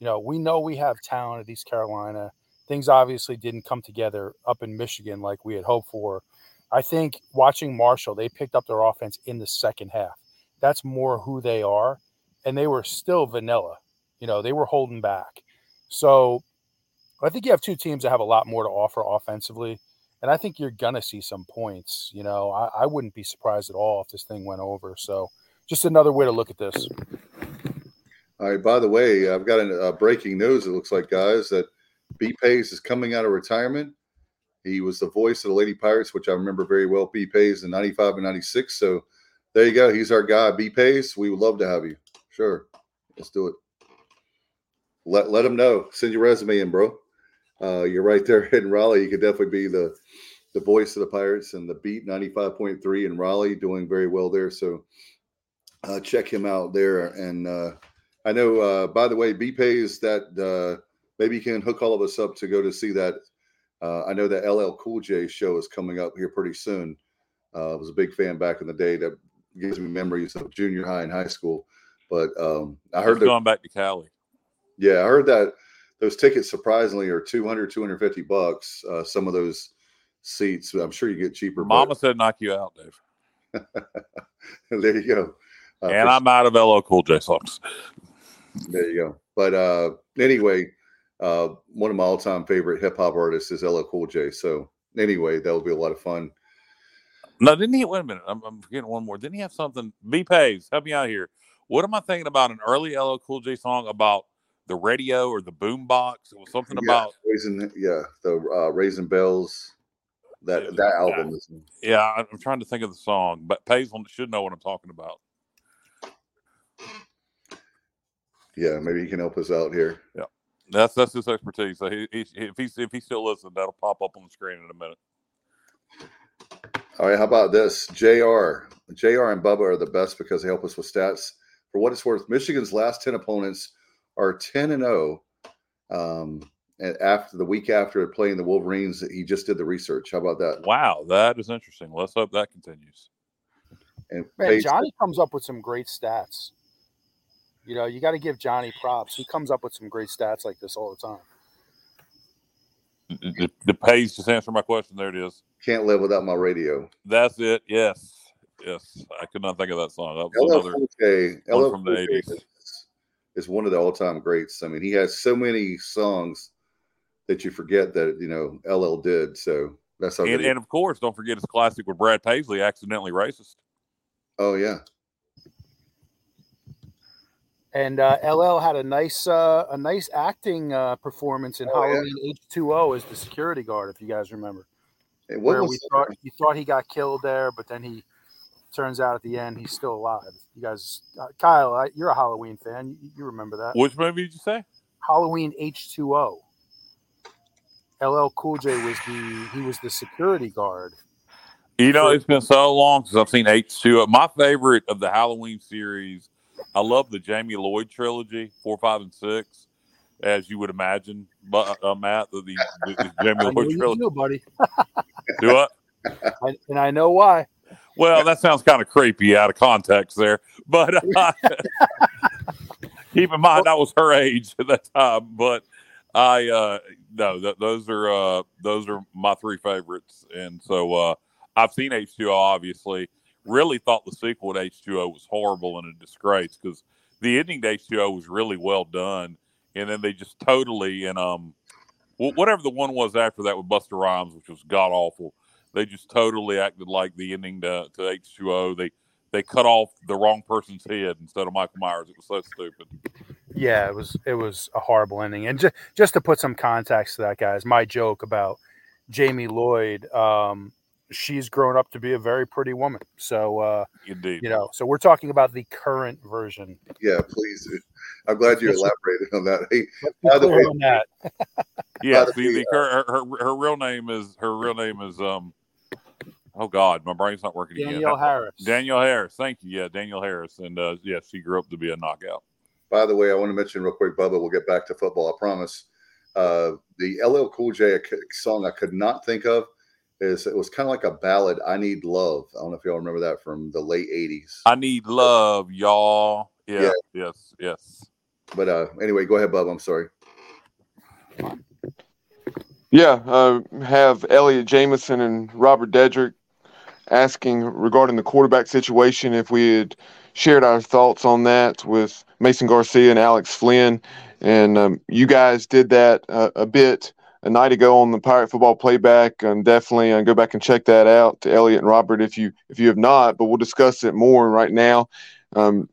You know, we know we have talent at East Carolina. Things obviously didn't come together up in Michigan like we had hoped for. I think watching Marshall, they picked up their offense in the second half. That's more who they are. And they were still vanilla. You know, they were holding back. So I think you have two teams that have a lot more to offer offensively. And I think you're to see some points. You know, I, I, wouldn't be surprised at all if this thing went over. So just another way to look at this. All right. By the way, I've got a uh, breaking news. It looks like, guys, that B Pace is coming out of retirement. He was the voice of the Lady Pirates, which I remember very well. B Pace in '95 and '96. So there you go. He's our guy. B Pace. We would love to have you. Sure, let's do it. Let let him know. Send your resume in, bro. Uh, you're right there in Raleigh. You could definitely be the the voice of the Pirates and the beat 95.3 in Raleigh, doing very well there. So uh, check him out there. And uh, I know, uh, by the way, B Pace that uh, maybe you can hook all of us up to go to see that uh, I know that LL Cool J show is coming up here pretty soon. Uh, I was a big fan back in the day. That gives me memories of junior high and high school. But um, I heard that, going back to Cali. Yeah, I heard that those tickets surprisingly are 200, 250 bucks. Uh, some of those seats. I'm sure you get cheaper. Mama but... said knock you out, Dave. there you go. Uh, and I'm out of LL Cool J songs. There you go. But uh, anyway, uh, one of my all-time favorite hip hop artists is LL Cool J. So anyway, that'll be a lot of fun. No, didn't he? Wait a minute, I'm, I'm forgetting one more. Didn't he have something? B Pace, help me out here. What am I thinking about? An early LL Cool J song about the radio or the boom box? It was something yeah, about raising, yeah, the uh, Raising Hell. That that album is. Yeah, I'm trying to think of the song, but Pace should know what I'm talking about. Yeah, maybe he can help us out here. Yeah. That's that's his expertise. So he, he, if he's if he still listens, that'll pop up on the screen in a minute. All right, how about this? JR. JR and Bubba are the best because they help us with stats. For what it's worth, Michigan's last 10 opponents are 10 and 0. Um, and after the week after playing the Wolverines, he just did the research. How about that? Wow, that is interesting. Let's hope that continues. And Man, Johnny comes up with some great stats. You know, you got to give Johnny props. He comes up with some great stats like this all the time. The, the page just answer my question. There it is. Can't live without my radio. That's it. Yes, yes. I could not think of that song. That was another okay. one from the eighties. Is one of the all-time greats. I mean, he has so many songs that you forget that you know LL did. So that's how. And, and of course, don't forget his classic with Brad Paisley, "Accidentally Racist." Oh yeah. And uh, LL had a nice uh, a nice acting uh, performance in Oh. Halloween H two O as the security guard, if you guys remember. Hey, what Where was we thought you thought he got killed there, but then he turns out at the end he's still alive. You guys, uh, Kyle, I, you're a Halloween fan. You, you remember that? Which movie did you say? Halloween H two O. LL Cool J was the he was the security guard. You know, it's been so long since I've seen H two O. My favorite of the Halloween series, I love the Jamie Lloyd trilogy, four, five, and six, as you would imagine. But uh, Matt, the, the, the Jamie Lloyd trilogy. do, buddy, Do what? I, and I know why. Well, that sounds kind of creepy out of context there, but uh, keep in mind I was her age at that time. But I uh, no, th- those are uh, those are my three favorites, and so uh, I've seen H two O. Obviously, really thought the sequel to H two O was horrible and a disgrace because the ending to H two O was really well done, and then they just totally and um, wh- whatever the one was after that with Busta Rhymes, which was god awful they just totally acted like the ending to, to H2O. They they cut off the wrong person's head instead of Michael Myers. It was so stupid. Yeah, it was it was a horrible ending. And just just to put some context to that, guys, my joke about Jamie Lloyd, um, she's grown up to be a very pretty woman. So uh, Indeed. you know, so we're talking about the current version. Yeah, please. I'm glad you elaborated on that. Hey, by the way, on that. Yeah, By the see, the, her, her her real name is her real name is um. Oh God, my brain's not working Danielle again. Harris. Danielle Harris, thank you. Yeah, Danielle Harris, and uh, yeah, she grew up to be a knockout. By the way, I want to mention real quick, Bubba. We'll get back to football. I promise. Uh, the LL Cool J song I could not think of is it was kind of like a ballad. I need love. I don't know if y'all remember that from the late '80s. I need love, y'all. Yeah, Yeah. yes, yes. But uh, anyway, go ahead, Bubba. I'm sorry. Yeah, uh, have Elliot Jameson and Robert Dedrick asking regarding the quarterback situation if we had shared our thoughts on that with Mason Garcia and Alex Flinn. And um, you guys did that uh, a bit a night ago on the Pirate Football Playback. And definitely uh, go back and check that out to Elliot and Robert if you if you have not. But we'll discuss it more right now. Um,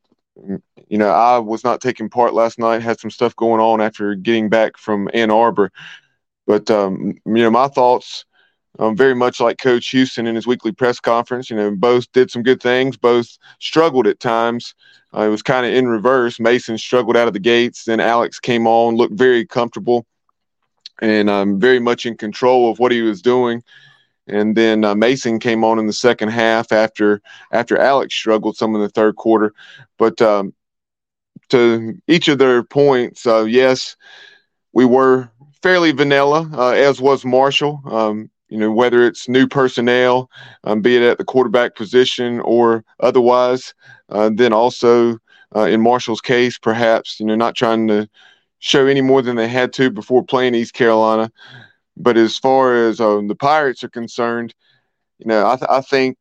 you know, I was not taking part last night. Had some stuff going on after getting back from Ann Arbor. But um, you know, my thoughts, um, very much like Coach Houston in his weekly press conference. You know, both did some good things. Both struggled at times. Uh, it was kind of in reverse. Mason struggled out of the gates. Then Alex came on, looked very comfortable, and um, very much in control of what he was doing. And then uh, Mason came on in the second half after after Alex struggled some in the third quarter. But um, to each of their points, uh, yes, we were fairly vanilla, uh, as was Marshall. Um, you know, whether it's new personnel, um, be it at the quarterback position or otherwise. Uh, then also uh, in Marshall's case, perhaps you know not trying to show any more than they had to before playing East Carolina. But as far as um, the Pirates are concerned, you know, I, th- I think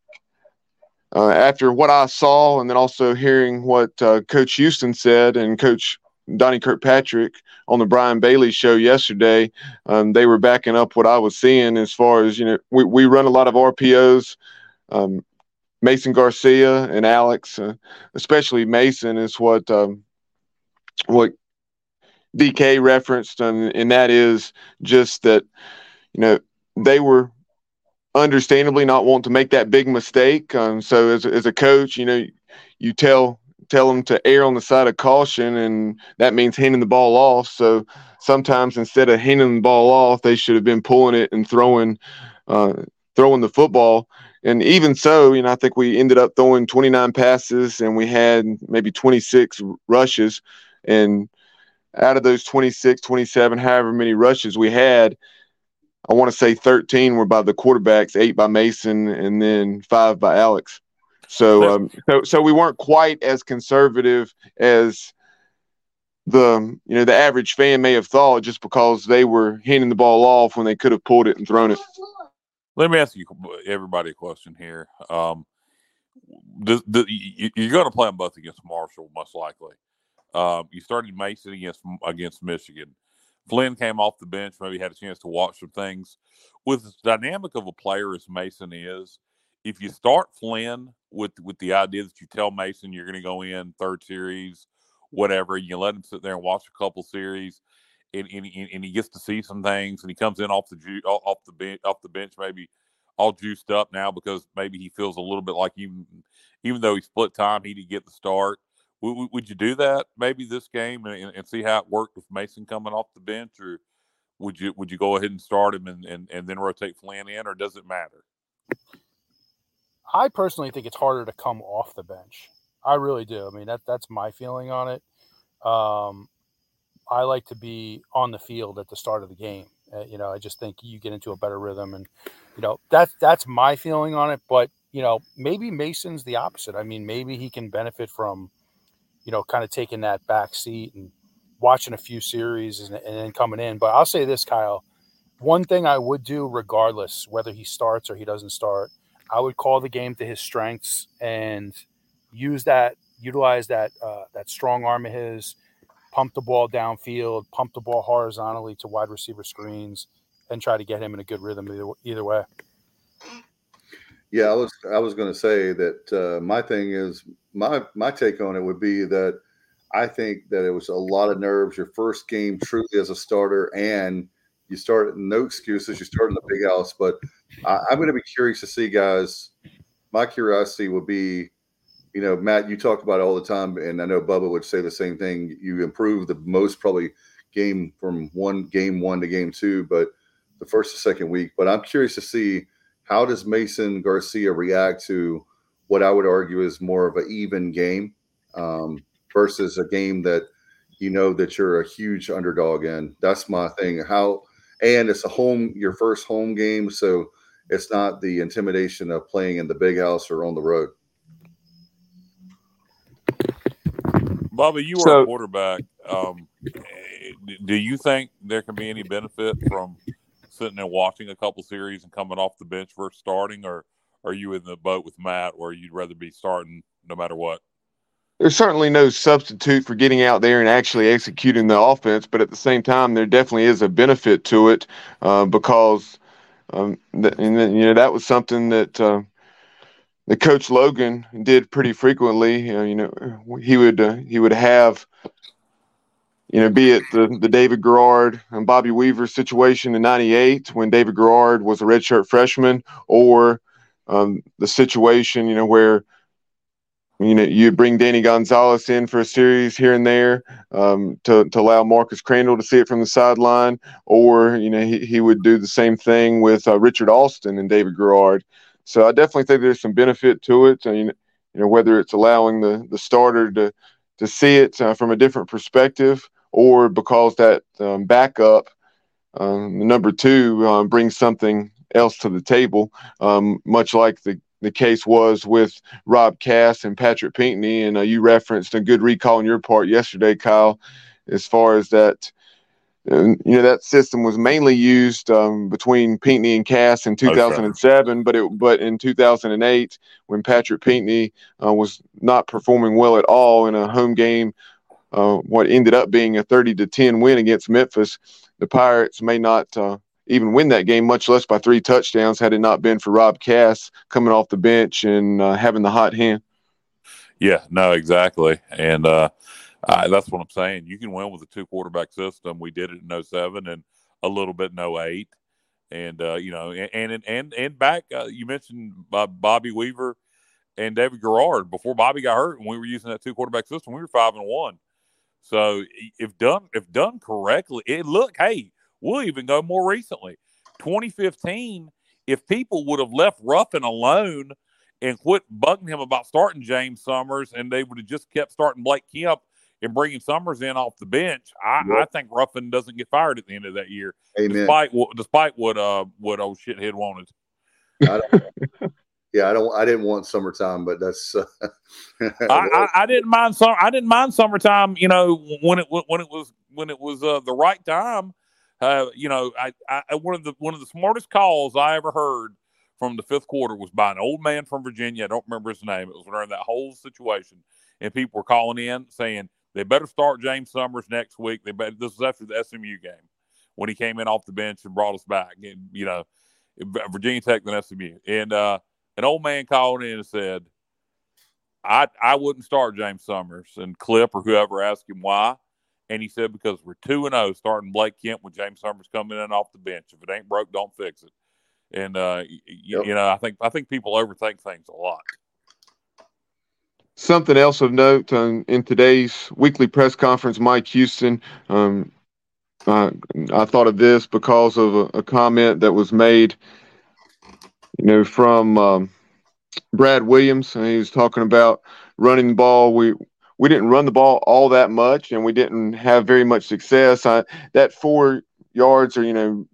uh, after what I saw, and then also hearing what uh, Coach Houston said and Coach Donnie Kirkpatrick on the Brian Bailey show yesterday, um, they were backing up what I was seeing as far as, you know, we, we run a lot of RPOs. Um, Mason Garcia and Alex, uh, especially Mason, is what um, what DK referenced, and, and that is just that, you know, they were understandably not wanting to make that big mistake. Um, so as, as a coach, you know, you tell tell them to err on the side of caution, and that means handing the ball off. So sometimes instead of handing the ball off, they should have been pulling it and throwing uh, throwing the football. And even so, you know, I think we ended up throwing 29 passes, and we had maybe 26 rushes, and out of those 26, 27, however many rushes we had, I want to say 13 were by the quarterbacks, eight by Mason, and then five by Alex. So, um, so, so we weren't quite as conservative as the you know the average fan may have thought, just because they were handing the ball off when they could have pulled it and thrown it. Let me ask you, everybody, a question here. Um, the, the, you, you're going to play them both against Marshall, most likely. Um, you started Mason against against Michigan. Flinn came off the bench, maybe had a chance to watch some things. With the dynamic of a player as Mason is, if you start Flinn with with the idea that you tell Mason you're going to go in third series, whatever, you let him sit there and watch a couple series, and, and, and he gets to see some things, and he comes in off the ju- off the bench off the bench maybe all juiced up now because maybe he feels a little bit like even even though he split time, he didn't get the start. Would, would you do that maybe this game and, and see how it worked with Mason coming off the bench, or would you would you go ahead and start him and, and, and then rotate Flinn in, or does it matter? I personally think it's harder to come off the bench. I really do. I mean that that's my feeling on it. Um, I like to be on the field at the start of the game. Uh, you know, I just think you get into a better rhythm, and you know that's that's my feeling on it. But you know, maybe Mason's the opposite. I mean, maybe he can benefit from, you know, kind of taking that back seat and watching a few series and, and then coming in. But I'll say this, Kyle. One thing I would do, regardless whether he starts or he doesn't start, I would call the game to his strengths and use that, utilize that uh, that strong arm of his, pump the ball downfield, pump the ball horizontally to wide receiver screens, and try to get him in a good rhythm either, either way. Yeah, I was I was going to say that uh, my thing is my my take on it would be that I think that it was a lot of nerves. Your first game truly as a starter, and you start no excuses. You start in the big house, but I, I'm going to be curious to see guys. My curiosity would be, you know, Matt, you talk about it all the time, and I know Bubba would say the same thing. You improve the most probably game from one game one to game two, but the first to second week. But I'm curious to see how does Mason Garcia react to what I would argue is more of an even game um, versus a game that you know that you're a huge underdog in. That's my thing. How and it's a home your first home game, so it's not the intimidation of playing in the big house or on the road. Bobby, you so, are a quarterback. Um, do you think there can be any benefit from sitting and watching a couple series and coming off the bench versus starting, or are you in the boat with Matt where you'd rather be starting no matter what? There's certainly no substitute for getting out there and actually executing the offense, but at the same time, there definitely is a benefit to it uh, because, um, you know, that was something that uh, the coach Logan did pretty frequently. Uh, you know, he would uh, he would have you know, be it the, the David Garrard and Bobby Weaver situation in 98 when David Garrard was a redshirt freshman, or um, the situation, you know, where, you know, you bring Danny Gonzalez in for a series here and there um, to, to allow Marcus Crandall to see it from the sideline, or, you know, he, he would do the same thing with uh, Richard Alston and David Garrard. So I definitely think there's some benefit to it. you know, whether it's allowing the, the starter to, to see it uh, from a different perspective or because that um, backup, um, number two, uh, brings something else to the table, um, much like the, the case was with Rob Kass and Patrick Pinkney. And uh, you referenced a good recall on your part yesterday, Kyle, as far as that. you know that system was mainly used um, between Pinkney and Kass in 2007, but it but in 2008 when Patrick Pinkney uh, was not performing well at all in a home game uh, what ended up being a 30 to 10 win against Memphis. The Pirates may not uh, even win that game, much less by three touchdowns, had it not been for Rob Kass coming off the bench and uh, having the hot hand. Yeah, no, exactly. And uh, I, that's what I'm saying. You can win with a two quarterback system. We did it in 07 and a little bit in 08. And, uh, you know, and, and, and, and back, uh, you mentioned Bobby Weaver and David Garrard. Before Bobby got hurt, and we were using that two quarterback system, we were five and one. So if done if done correctly, it look hey, we'll even go more recently. 2015, if people would have left Ruffin alone and quit bugging him about starting James Summers, and they would have just kept starting Blake Kemp and bringing Summers in off the bench, I, yep. I think Ruffin doesn't get fired at the end of that year, Amen. despite despite what uh what old shithead wanted. yeah, I don't. I didn't want summertime, but that's. Uh, I, I, I, didn't mind some. I didn't mind summertime. You know, when it when it was when it was uh, the right time. Uh, you know, I, I one of the one of the smartest calls I ever heard from the fifth quarter was by an old man from Virginia. I don't remember his name. It was during that whole situation, and people were calling in saying, They better start James Summers next week. They better, this was after the SMU game when he came in off the bench and brought us back. And, you know, Virginia Tech than SMU. And uh, an old man called in and said, I I wouldn't start James Summers and Clip or whoever asked him why. And he said, because we're 2 and 0 starting Blake Kemp with James Summers coming in off the bench. If it ain't broke, don't fix it. And uh, you, yep. you know, I think I think people overthink things a lot. Something else of note um, in today's weekly press conference, Mike Houston. Um, uh, I thought of this because of a, a, comment that was made, you know, from um, Brad Williams. and He was talking about running the ball. We we didn't run the ball all that much, and we didn't have very much success. I, that four yards, or you know,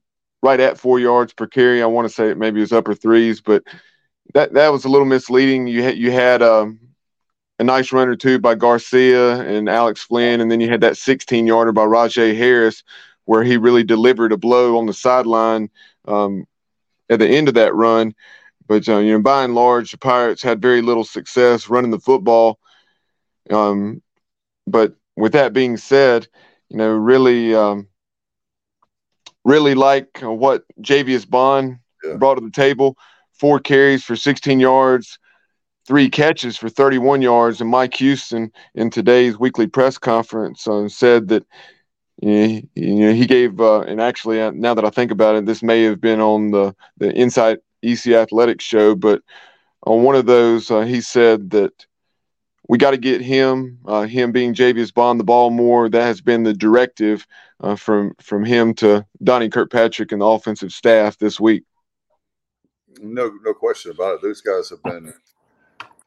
right at four yards per carry. I want to say it maybe was upper threes, but that that was a little misleading. You had you had um, a nice run or two by Garcia and Alex Flinn, and then you had that 16 yarder by Rahjai Harris, where he really delivered a blow on the sideline um, at the end of that run. But uh, you know, by and large, the Pirates had very little success running the football. Um, but with that being said, you know, really, um, really like what Javius Bond yeah. brought to the table. Four carries for 16 yards, three catches for 31 yards. And Mike Houston in today's weekly press conference uh, said that you know, he gave, uh, and actually, uh, now that I think about it, this may have been on the, the Inside EC Athletics show, but on one of those, uh, he said that we got to get him, uh, him being Javius Bond, the ball more. That has been the directive uh, from from him to Donnie Kirkpatrick and the offensive staff this week. No, no question about it. Those guys have been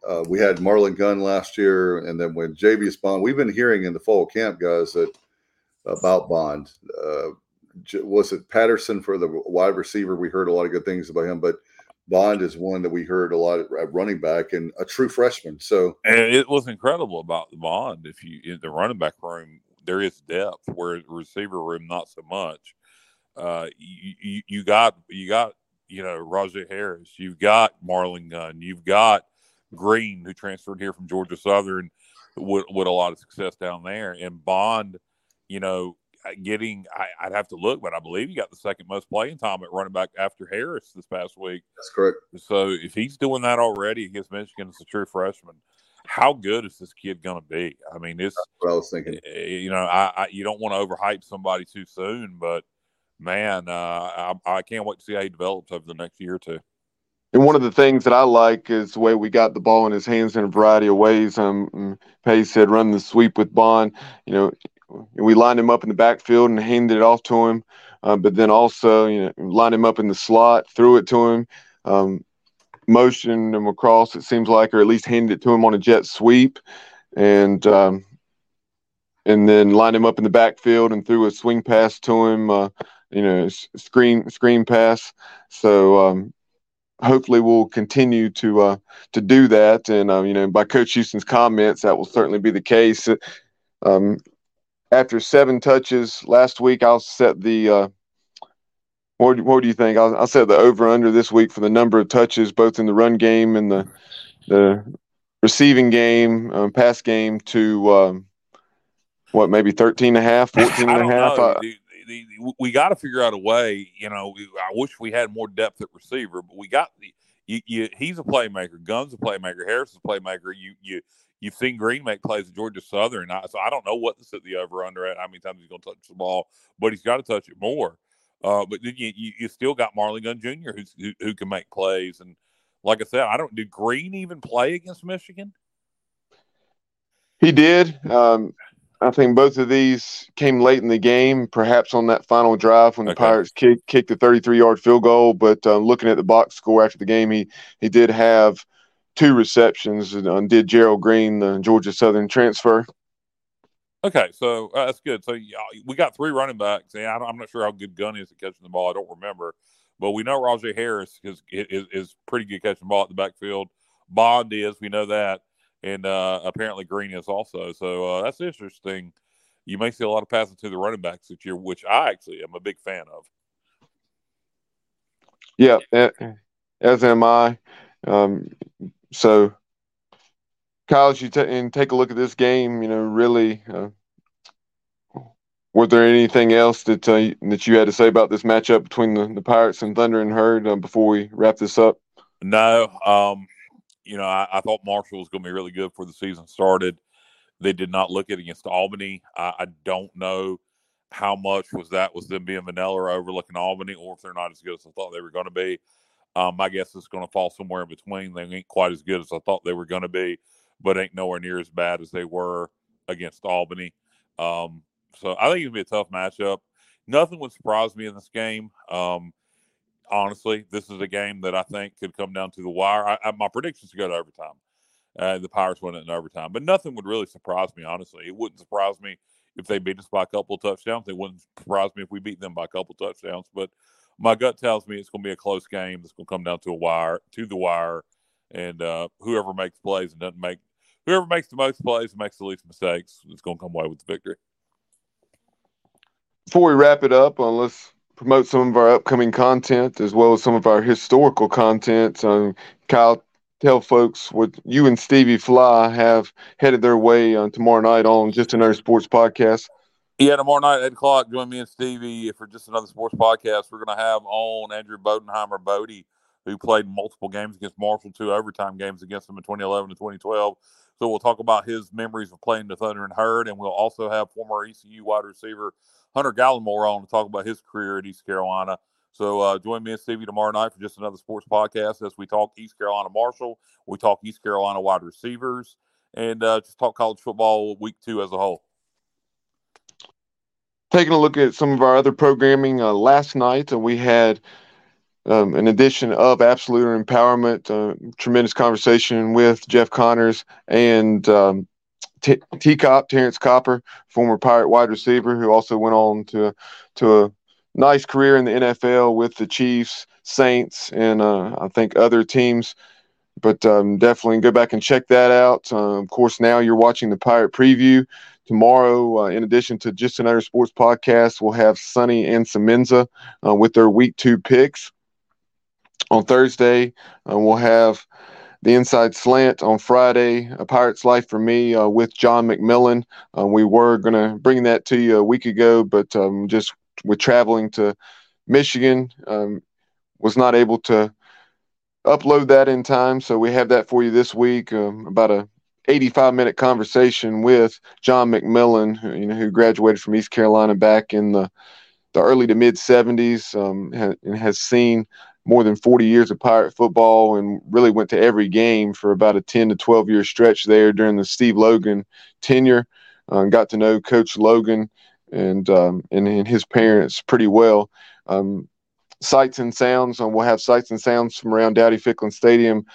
uh, we had Marlon Gunn last year, and then when Javius Bond, we've been hearing in the fall camp, guys, that about Bond. Uh, was it Patterson for the wide receiver? We heard a lot of good things about him, but Bond is one that we heard a lot at running back and a true freshman. So, and it was incredible about Bond. If you in the running back room, there is depth where receiver room not so much. Uh, you, you, got you got you know Rahjai Harris, you've got Marlon Gunn, you've got Green, who transferred here from Georgia Southern with, with a lot of success down there. And Bond, you know, getting, I, would have to look, but I believe he got the second most playing time at running back after Harris this past week. That's correct. So if he's doing that already against Michigan as a true freshman, how good is this kid going to be? I mean, it's That's what I was thinking. Eh, you know, I, I you don't want to overhype somebody too soon, but man, uh, I, I can't wait to see how he develops over the next year or two. And one of the things that I like is the way we got the ball in his hands in a variety of ways. Um, Pace said run the sweep with Bond. You know, we lined him up in the backfield and handed it off to him. Uh, but then also, you know, lined him up in the slot, threw it to him, um, motioned him across. It seems like, or at least handed it to him on a jet sweep, and um, and then lined him up in the backfield and threw a swing pass to him. Uh, you know, screen screen pass. So um, hopefully we'll continue to uh, to do that. And uh, you know, by Coach Houston's comments, that will certainly be the case. Um, after seven touches last week, I'll set the. Uh, what, what do you think? I'll, I'll set the over under this week for the number of touches, both in the run game and the the receiving game, um, pass game, to um, what maybe 13 and a half, 14 and a half. The, we got to figure out a way. You know, I wish we had more depth at receiver, but we got the. You, you, he's a playmaker. Gunn's a playmaker. Harris is a playmaker. You you you've seen Green make plays at Georgia Southern. I, so I don't know what to set the over under at. How many times he's going to touch the ball, but he's got to touch it more. Uh, but then you, you, you still got Marlon Gunn Jr. who, who can make plays. And like I said, I don't. Did Green even play against Michigan? He did. Um, I think both of these came late in the game, perhaps on that final drive when the Pirates kicked, kicked the 33 yard field goal. But uh, looking at the box score after the game, he, he did have two receptions and uh, did Gerald Green, the Georgia Southern transfer. Okay, so uh, that's good. So yeah, we got three running backs. And I am not sure how good Gunn is at catching the ball. I don't remember, but we know Rahjai Harris is, is, is pretty good catching the ball at the backfield. Bond is, we know that and uh, apparently Green is also. So uh, that's interesting. You may see a lot of passing to the running backs this year, which I actually am a big fan of. Yeah, as am I. Um, so, Kyle, you t- and take a look at this game, you know, really, uh, was there anything else that uh, that you had to say about this matchup between the, the Pirates and Thundering Herd uh, before we wrap this up? No, um, you know, I, I, thought Marshall was going to be really good before the season started. They did not look it against Albany. I, I, don't know how much was that was them being vanilla or overlooking Albany, or if they're not as good as I thought they were going to be. Um, my guess is going to fall somewhere in between. They ain't quite as good as I thought they were going to be, but ain't nowhere near as bad as they were against Albany. Um, so I think it's gonna be a tough matchup. Nothing would surprise me in this game. Um, honestly, this is a game that I think could come down to the wire. I, I, my predictions to go to overtime. Uh, the Pirates win it in overtime, but nothing would really surprise me. Honestly, it wouldn't surprise me if they beat us by a couple touchdowns. It wouldn't surprise me if we beat them by a couple touchdowns. But my gut tells me it's going to be a close game. It's going to come down to a wire, to the wire, and uh, whoever makes plays and doesn't make, whoever makes the most plays and makes the least mistakes is going to come away with the victory. Before we wrap it up, uh, let's promote some of our upcoming content as well as some of our historical content. Um, Kyle, tell folks what you and Stevie Fly have headed their way on tomorrow night on Just Another Sports Podcast. Yeah, tomorrow night, at 8 o'clock, join me and Stevie for Just Another Sports Podcast. We're going to have on Andrew Bodenheimer Bodie, who played multiple games against Marshall, two overtime games against them in 2011 and 2012. So we'll talk about his memories of playing the Thundering Herd, and we'll also have former ECU wide receiver Hunter Gallimore on to talk about his career at East Carolina. So uh, join me and Stevie tomorrow night for just another sports podcast as we talk East Carolina Marshall, we talk East Carolina wide receivers, and uh, just talk college football week two as a whole. Taking a look at some of our other programming uh, last night, and uh, we had um, an edition of Absolute Empowerment, uh, tremendous conversation with Jeff Connors and um, T, T Cop, Terrence Copper, former Pirate wide receiver, who also went on to to a nice career in the NFL with the Chiefs, Saints, and uh, I think other teams. But um, definitely go back and check that out. Uh, of course, now you're watching the Pirate Preview. Tomorrow, uh, in addition to just another sports podcast, we'll have Sunny and Semenza uh, with their Week Two picks. On Thursday, uh, we'll have the Inside Slant on Friday, A Pirate's Life for Me uh, with John McMillan. Uh, we were going to bring that to you a week ago, but um, just with traveling to Michigan, um, was not able to upload that in time. So we have that for you this week. Um, about a 85 minute conversation with John McMillan, who, you know, who graduated from East Carolina back in the the early to mid 70s um, and has seen more than 40 years of Pirate football and really went to every game for about a 10 to 12 year stretch there during the Steve Logan tenure. Uh, got to know Coach Logan and, um, and, and his parents pretty well. Um, sights and sounds, and we'll have sights and sounds from around Dowdy Ficklen Stadium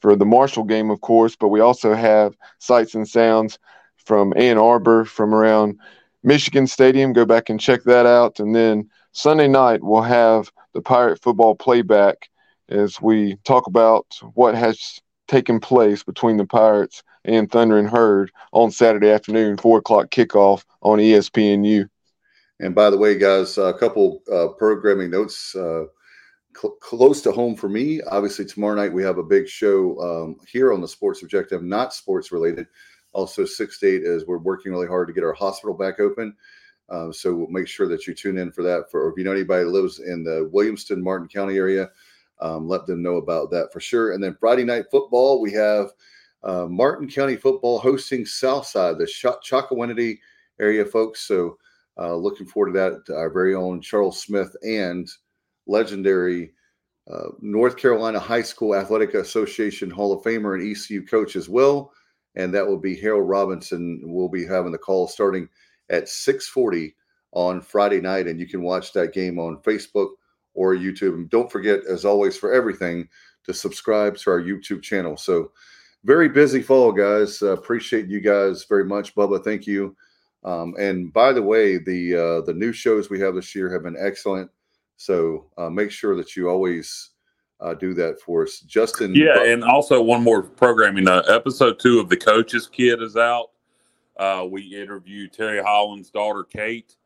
for the Marshall game, of course, but we also have sights and sounds from Ann Arbor, from around Michigan Stadium. Go back and check that out. And then Sunday night, we'll have the Pirate football playback as we talk about what has taken place between the Pirates and Thundering Herd on Saturday afternoon, four o'clock kickoff on ESPNU. And by the way, guys, a couple uh, programming notes uh, cl- close to home for me. Obviously, tomorrow night we have a big show um, here on the Sports Objective, not sports related. Also, six to eight is we're working really hard to get our hospital back open. Um, so we'll make sure that you tune in for that. For if you know anybody that lives in the Williamston, Martin County area, um, let them know about that for sure. And then Friday night football, we have uh, Martin County football hosting Southside, the Ch- Chocowinity area folks. So uh, looking forward to that. Our very own Charles Smith and legendary uh, North Carolina High School Athletic Association Hall of Famer and ECU coach as well. And that will be Harold Robinson. We'll be having the call starting – at 6:40 on Friday night, and you can watch that game on Facebook or YouTube. And don't forget, as always, for everything, to subscribe to our YouTube channel. So, very busy fall, guys. Uh, appreciate you guys very much, Bubba. Thank you. Um, and by the way, the uh, the new shows we have this year have been excellent. So uh, make sure that you always uh, do that for us, Justin. Yeah, and also one more programming. Uh, episode two of the Coaches Kid is out. Uh, we interviewed Terry Holland's daughter, Kate,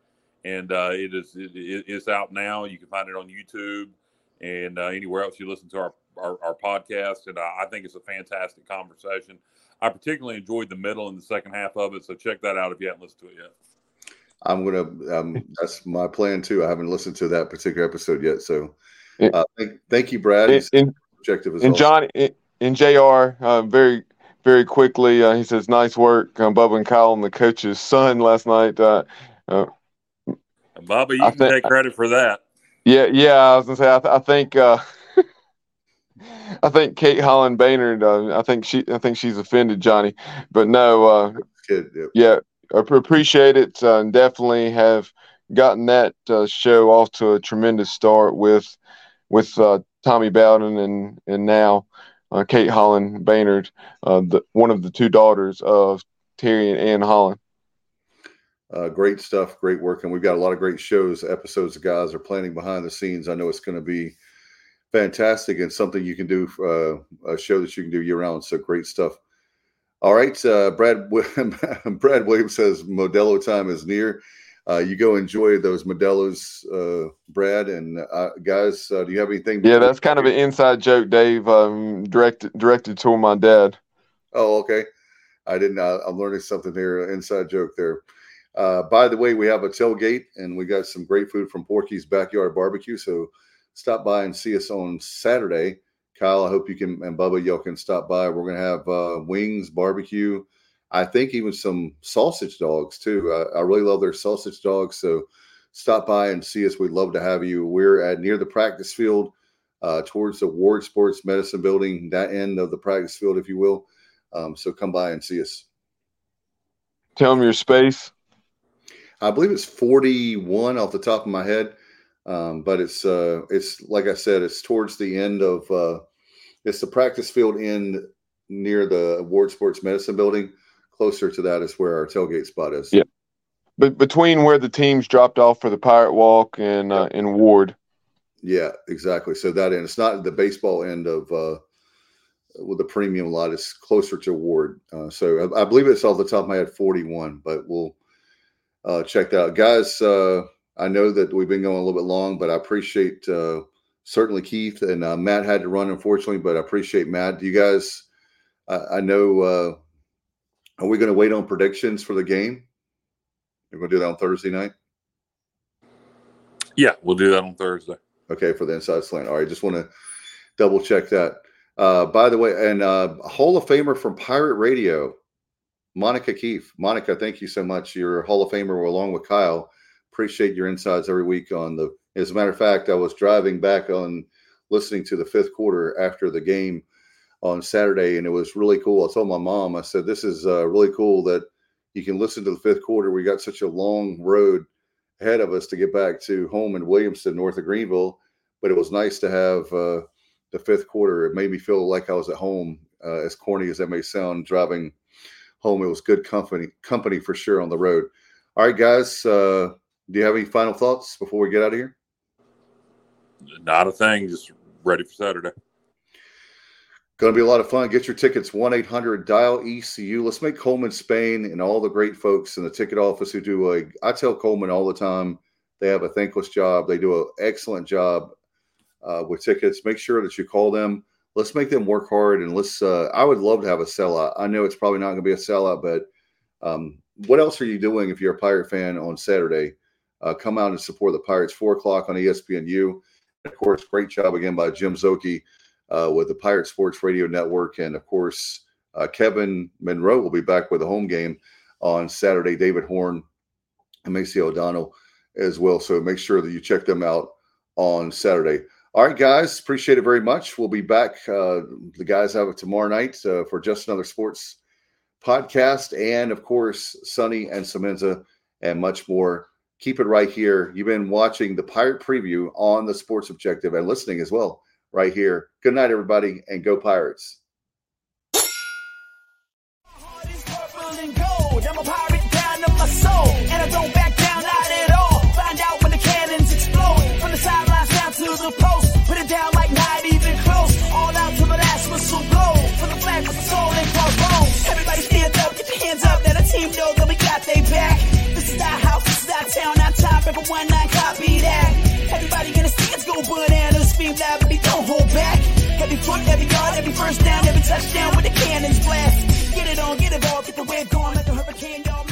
and uh, it is it is out now. You can find it on YouTube and uh, anywhere else you listen to our our, our podcast, and I, I think it's a fantastic conversation. I particularly enjoyed the middle and the second half of it, so check that out if you haven't listened to it yet. I'm gonna. Um, that's my plan too. I haven't listened to that particular episode yet, so uh, thank, thank you, Brad. And, and, objective as well. and. John and Jr. Uh, very very quickly. Uh, he says, "Nice work, um, Bubba and Kyle and the coach's son last night." Uh, uh, Bubba, you I can think, take credit for that. Yeah, yeah. I was gonna say, I, th- I think, uh, I think Kate Holland Baynard. Uh, I think she, I think she's offended Johnny, but no. Uh, Kid, yep. Yeah, I appreciate it, uh, and definitely have gotten that uh, show off to a tremendous start with with uh, Tommy Bowden and and now uh, Kate Holland Baynard, uh, the, one of the two daughters of Terry and Ann Holland. Uh, great stuff, great work, and we've got a lot of great shows, episodes. The guys are planning behind the scenes. I know it's going to be fantastic and something you can do. A show that you can do year round. So great stuff. All right, uh, Brad. Brad Williams says Modelo time is near. Uh, you go enjoy those Modelo's, uh, Brad. And uh, guys, uh, do you have anything? Yeah, that's kind of an inside joke, Dave. Um, directed directed to my dad. Oh, okay. I didn't. Uh, I'm learning something here. Inside joke there. Uh, by the way, we have a tailgate and we got some great food from Porky's Backyard Barbecue. So stop by and see us on Saturday. Kyle, I hope you can and Bubba, y'all can stop by. We're gonna have uh, wings, barbecue. I think even some sausage dogs too. I, I really love their sausage dogs. So stop by and see us. We'd love to have you. We're at near the practice field, uh, towards the Ward Sports Medicine Building, that end of the practice field, if you will. Um, so come by and see us. Tell them your space. I believe it's 41 off the top of my head. Um, but it's uh, it's like I said, it's towards the end of uh, it's the practice field end near the Ward Sports Medicine Building. Closer to that is where our tailgate spot is. Yeah, but between where the teams dropped off for the Pirate Walk and uh, in Ward. Yeah, exactly. So that end, it's not the baseball end of uh, with the premium lot. It's closer to Ward. Uh, so I, I, believe it's off the top of my head, forty-one. But we'll uh, check that out, guys. Uh, I know that we've been going a little bit long, but I appreciate uh, certainly Keith and uh, Matt had to run, unfortunately, but I appreciate Matt. Do you guys? I, I know. Uh, are we going to wait on predictions for the game? We're going to do that on Thursday night. Yeah, we'll do that on Thursday. Okay, for the inside slant. All right, just want to double check that. Uh, by the way, and uh, Hall of Famer from Pirate Radio, Monica Keefe. Monica, thank you so much. You're a Hall of Famer along with Kyle. Appreciate your insights every week on the. As a matter of fact, I was driving back on listening to the fifth quarter after the game on Saturday, and it was really cool. I told my mom, I said, "This is uh, really cool that you can listen to the fifth quarter. We got such a long road ahead of us to get back to home in Williamston, north of Greenville, but it was nice to have uh, the fifth quarter. It made me feel like I was at home. Uh, as corny as that may sound, driving home. It was good company, company for sure on the road. All right, guys. Uh, do you have any final thoughts before we get out of here? Not a thing. Just ready for Saturday. Going to be a lot of fun. Get your tickets 1 800 dial ECU. Let's make Coleman Spain and all the great folks in the ticket office who do a. I tell Coleman all the time they have a thankless job. They do an excellent job uh, with tickets. Make sure that you call them let's make them work hard and let's uh, i would love to have a sellout i know it's probably not going to be a sellout but um, what else are you doing if you're a pirate fan on saturday uh, come out and support the pirates four o'clock on espnu of course great job again by jim Szoke uh, with the pirate sports radio network and of course uh, kevin monroe will be back with a home game on saturday david horn and macy o'donnell as well so make sure that you check them out on saturday all right, guys. Appreciate it very much. We'll be back. Uh, the guys have it tomorrow night uh, for just another sports podcast, and of course, Sunny and Semenza, and much more. Keep it right here. You've been watching the Pirate Preview on the Sports Objective and listening as well right here. Good night, everybody, and go Pirates. team that we got they back. This is our time. Everyone, nine copy that. Everybody gonna see us go bananas. Scream loud, but don't hold back. Every foot, every yard, every first down, every touchdown with the cannons blast. Get it on, get it all, get the wave going like a hurricane, y'all.